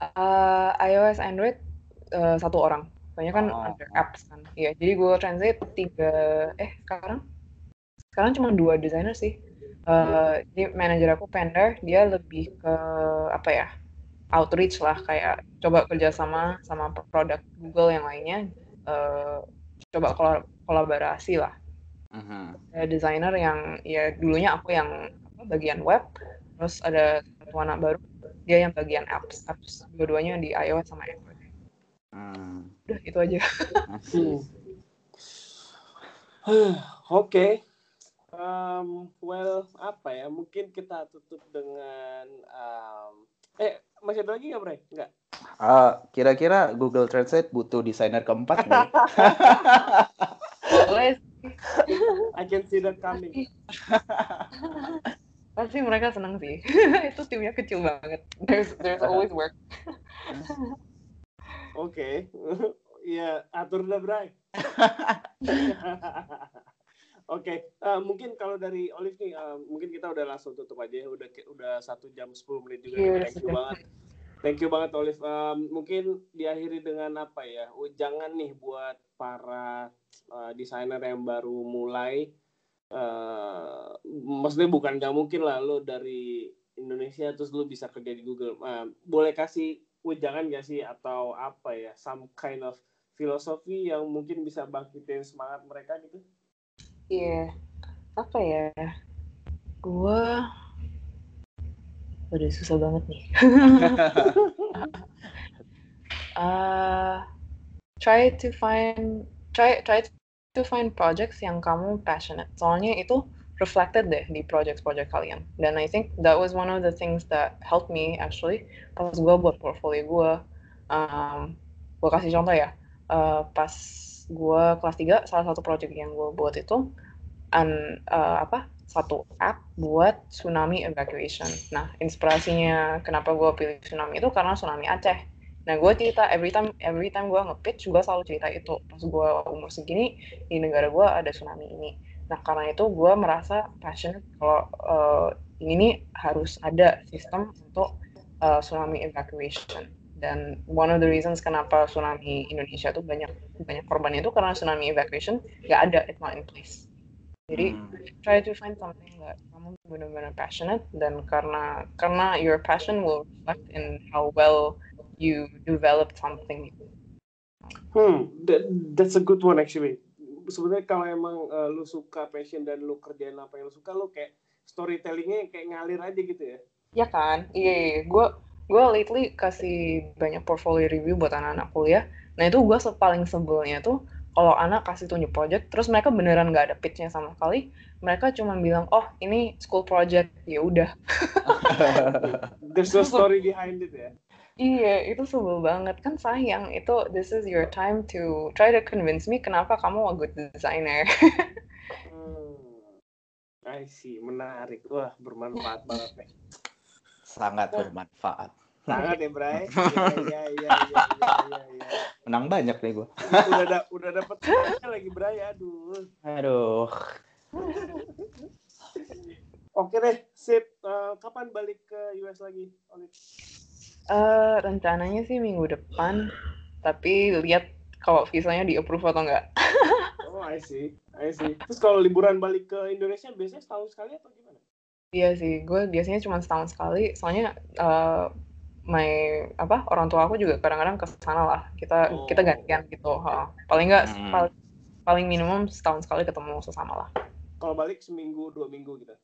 Speaker 3: Eh, iOS Android eh, satu orang. Banyak kan
Speaker 2: Oh.
Speaker 3: under apps kan. Iya, jadi Google Translate tiga eh sekarang sekarang cuma dua desainer sih. Eh, jadi manajer aku Pender, dia lebih ke apa ya? outreach lah kayak coba kerjasama sama produk Google yang lainnya eh, coba kol- kolaborasi lah
Speaker 2: Mhm.
Speaker 3: ada desainer yang ya dulunya aku yang apa, bagian web terus ada satu anak baru dia yang bagian apps apps dua-duanya di iOS sama Android
Speaker 2: Hmm.
Speaker 3: udah itu aja
Speaker 2: Asik.
Speaker 1: Oke. Um, well, apa ya? Mungkin kita tutup dengan um, eh masih ada lagi nggak, Bray? Nggak.
Speaker 2: Ah, kira-kira Google Translate butuh desainer keempat nggak?
Speaker 1: I can see that coming.
Speaker 3: pasti mereka senang sih itu timnya kecil banget there's there's always work
Speaker 1: Oke. Iya, atur dah, Bray. Oke, uh, mungkin kalau dari Olive nih, uh, mungkin kita udah langsung tutup aja. ya. Udah udah satu jam 10 menit juga.
Speaker 3: Iya,
Speaker 1: nih. Thank you
Speaker 3: sudah.
Speaker 1: banget. Thank you banget Olive. Um, mungkin diakhiri dengan apa ya? Jangan nih buat para uh, desainer yang baru mulai. Uh, maksudnya bukan nggak mungkin lah lo dari Indonesia terus lo bisa kerja di Google. Uh, boleh kasih jangan gak sih atau apa ya? Some kind of filosofi yang mungkin bisa bangkitin semangat mereka gitu?
Speaker 3: Iya, apa ya? Gua udah susah banget nih. uh, try to find try try to find projects yang kamu passionate. Soalnya itu reflected deh di project-project kalian. Dan I think that was one of the things that helped me actually pas gue buat portfolio gue. Um, gue kasih contoh ya. Uh, pas gue kelas 3 salah satu project yang gue buat itu an uh, apa satu app buat tsunami evacuation. Nah, inspirasinya kenapa gue pilih tsunami itu karena tsunami Aceh. Nah, gue cerita every time every time gue nge-pitch, gue selalu cerita itu. Pas gue umur segini di negara gue ada tsunami ini. Nah, karena itu gue merasa passionate kalau uh, ini harus ada sistem untuk uh, tsunami evacuation. Dan one of the reasons kenapa tsunami Indonesia tuh banyak banyak korbannya itu karena tsunami evacuation nggak ada, it's not in place. Jadi
Speaker 2: Hmm.
Speaker 3: try to find something that kamu benar-benar passionate dan karena karena your passion will reflect in how well you develop something.
Speaker 1: Hmm, that, that's a good one actually. Sebenarnya kalau emang uh, lu suka passion dan lu kerjain apa yang lu suka, lu kayak storytellingnya kayak ngalir aja gitu ya.
Speaker 3: Ya kan? Iya, iya. gue gue lately kasih banyak portfolio review buat anak-anak kuliah. Nah itu gue paling sebelnya tuh kalau anak kasih tunjuk project, terus mereka beneran nggak ada pitch-nya sama sekali, mereka cuma bilang, oh ini school project, ya udah.
Speaker 1: There's no story behind it ya.
Speaker 3: Iya, itu sebel banget kan sayang. Itu this is your time to try to convince me kenapa kamu a good designer.
Speaker 1: Hmm. I see, menarik. Wah, bermanfaat banget nih.
Speaker 2: Sangat bermanfaat.
Speaker 1: Sangat ya, Bray. Iya, iya, iya, iya, iya, iya.
Speaker 2: Menang banyak nih gue.
Speaker 1: Udah da udah dapet lagi, Bray. Aduh.
Speaker 2: Aduh.
Speaker 1: Oke deh, sip. Eh, kapan balik ke US lagi, Olive?
Speaker 3: Eh, rencananya sih minggu depan, tapi lihat kalau visanya di approve atau enggak.
Speaker 1: Oh, I see. I see. Terus kalau liburan balik ke Indonesia biasanya setahun sekali atau gimana?
Speaker 3: Iya sih, gue biasanya cuma setahun sekali. Soalnya eh my apa orang tua aku juga kadang-kadang ke sana lah. Kita
Speaker 1: Oh.
Speaker 3: kita gantian gitu. ha. Paling enggak
Speaker 2: Hmm.
Speaker 3: paling, paling minimum setahun sekali ketemu sesama lah.
Speaker 1: Kalau balik seminggu, dua minggu gitu.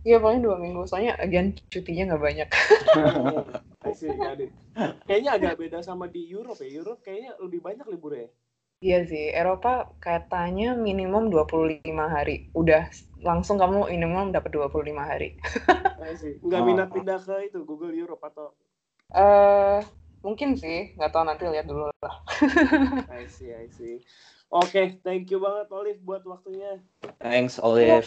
Speaker 3: Iya paling dua minggu. Soalnya again cutinya nggak banyak.
Speaker 1: Oh, I see, got it. Kayaknya agak beda sama di Europe ya. Europe kayaknya lebih banyak liburnya. ya.
Speaker 3: Iya sih, Eropa katanya minimum 25 hari. Udah langsung kamu minimum dapat 25 hari.
Speaker 1: See. Nggak
Speaker 2: Oh.
Speaker 1: minat pindah ke itu Google Europe atau
Speaker 3: Eh mungkin sih, nggak tahu nanti lihat dulu lah.
Speaker 1: I see, I see. Oke, thank you banget Olive buat waktunya.
Speaker 2: Thanks Olive.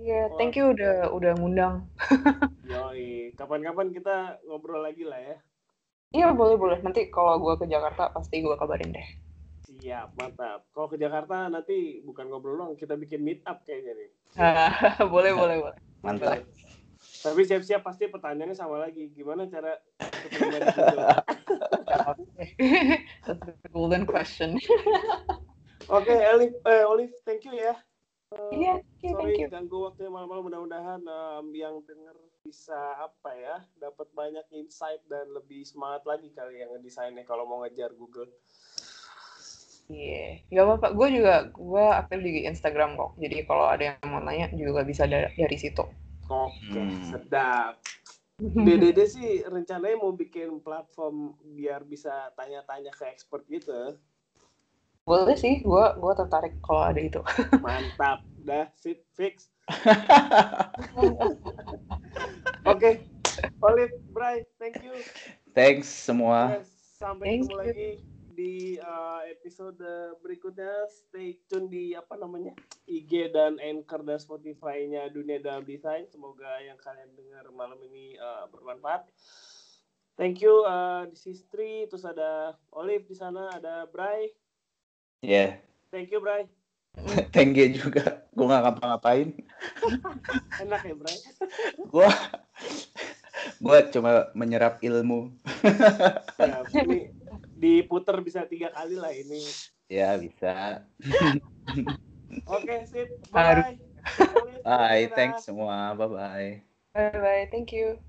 Speaker 3: Iya, thank you udah udah ngundang.
Speaker 1: Yoi, kapan-kapan kita ngobrol lagi lah ya.
Speaker 3: Iya boleh boleh. Nanti kalau gue ke Jakarta pasti gue kabarin deh.
Speaker 1: Siap, mantap. Kalau ke Jakarta nanti bukan ngobrol doang, kita bikin meet up kayaknya nih.
Speaker 3: boleh boleh boleh.
Speaker 2: Mantap.
Speaker 1: Tapi siap-siap pasti pertanyaannya sama lagi. Gimana cara?
Speaker 3: That's the golden question.
Speaker 1: Oke, Olive, eh, Olive, thank you ya. Eh,
Speaker 3: Iya, iya,
Speaker 1: sorry
Speaker 3: thank you.
Speaker 1: ganggu waktunya malam-malam. Mudah-mudahan em, yang denger bisa apa ya, dapat banyak insight dan lebih semangat lagi kali yang ngedesainnya kalau mau ngejar Google.
Speaker 3: Iya, nggak apa-apa. Gue juga gue aktif di Instagram kok. Jadi kalau ada yang mau nanya juga bisa da- dari situ.
Speaker 1: Oke,
Speaker 2: Hmm.
Speaker 1: sedap. DDD sih rencananya mau bikin platform biar bisa tanya-tanya ke expert gitu.
Speaker 3: Boleh sih, gue gue tertarik kalau ada itu.
Speaker 1: Mantap, dah sit fix. Oke, Olive, Bray, thank you.
Speaker 2: Thanks semua.
Speaker 1: Sampai
Speaker 3: Thank
Speaker 1: ketemu
Speaker 3: you.
Speaker 1: lagi di uh, episode berikutnya. Stay tune di apa namanya IG dan Anchor dan Spotify-nya Dunia Dalam Desain. Semoga yang kalian dengar malam ini uh, bermanfaat. Thank you. Uh, this is Tri. Terus ada Olive di sana, ada Bray.
Speaker 2: Yeah.
Speaker 1: Thank you, Bray.
Speaker 2: Thank you juga. Gue gak ngapa-ngapain.
Speaker 1: Enak ya, Bray?
Speaker 2: Gue gue cuma menyerap ilmu.
Speaker 1: ya, ini diputer bisa tiga kali lah ini.
Speaker 2: Ya bisa.
Speaker 1: Oke, sip.
Speaker 3: Harus.
Speaker 1: Bye.
Speaker 2: Bye, thanks semua. Bye bye.
Speaker 4: Bye bye. Thank you.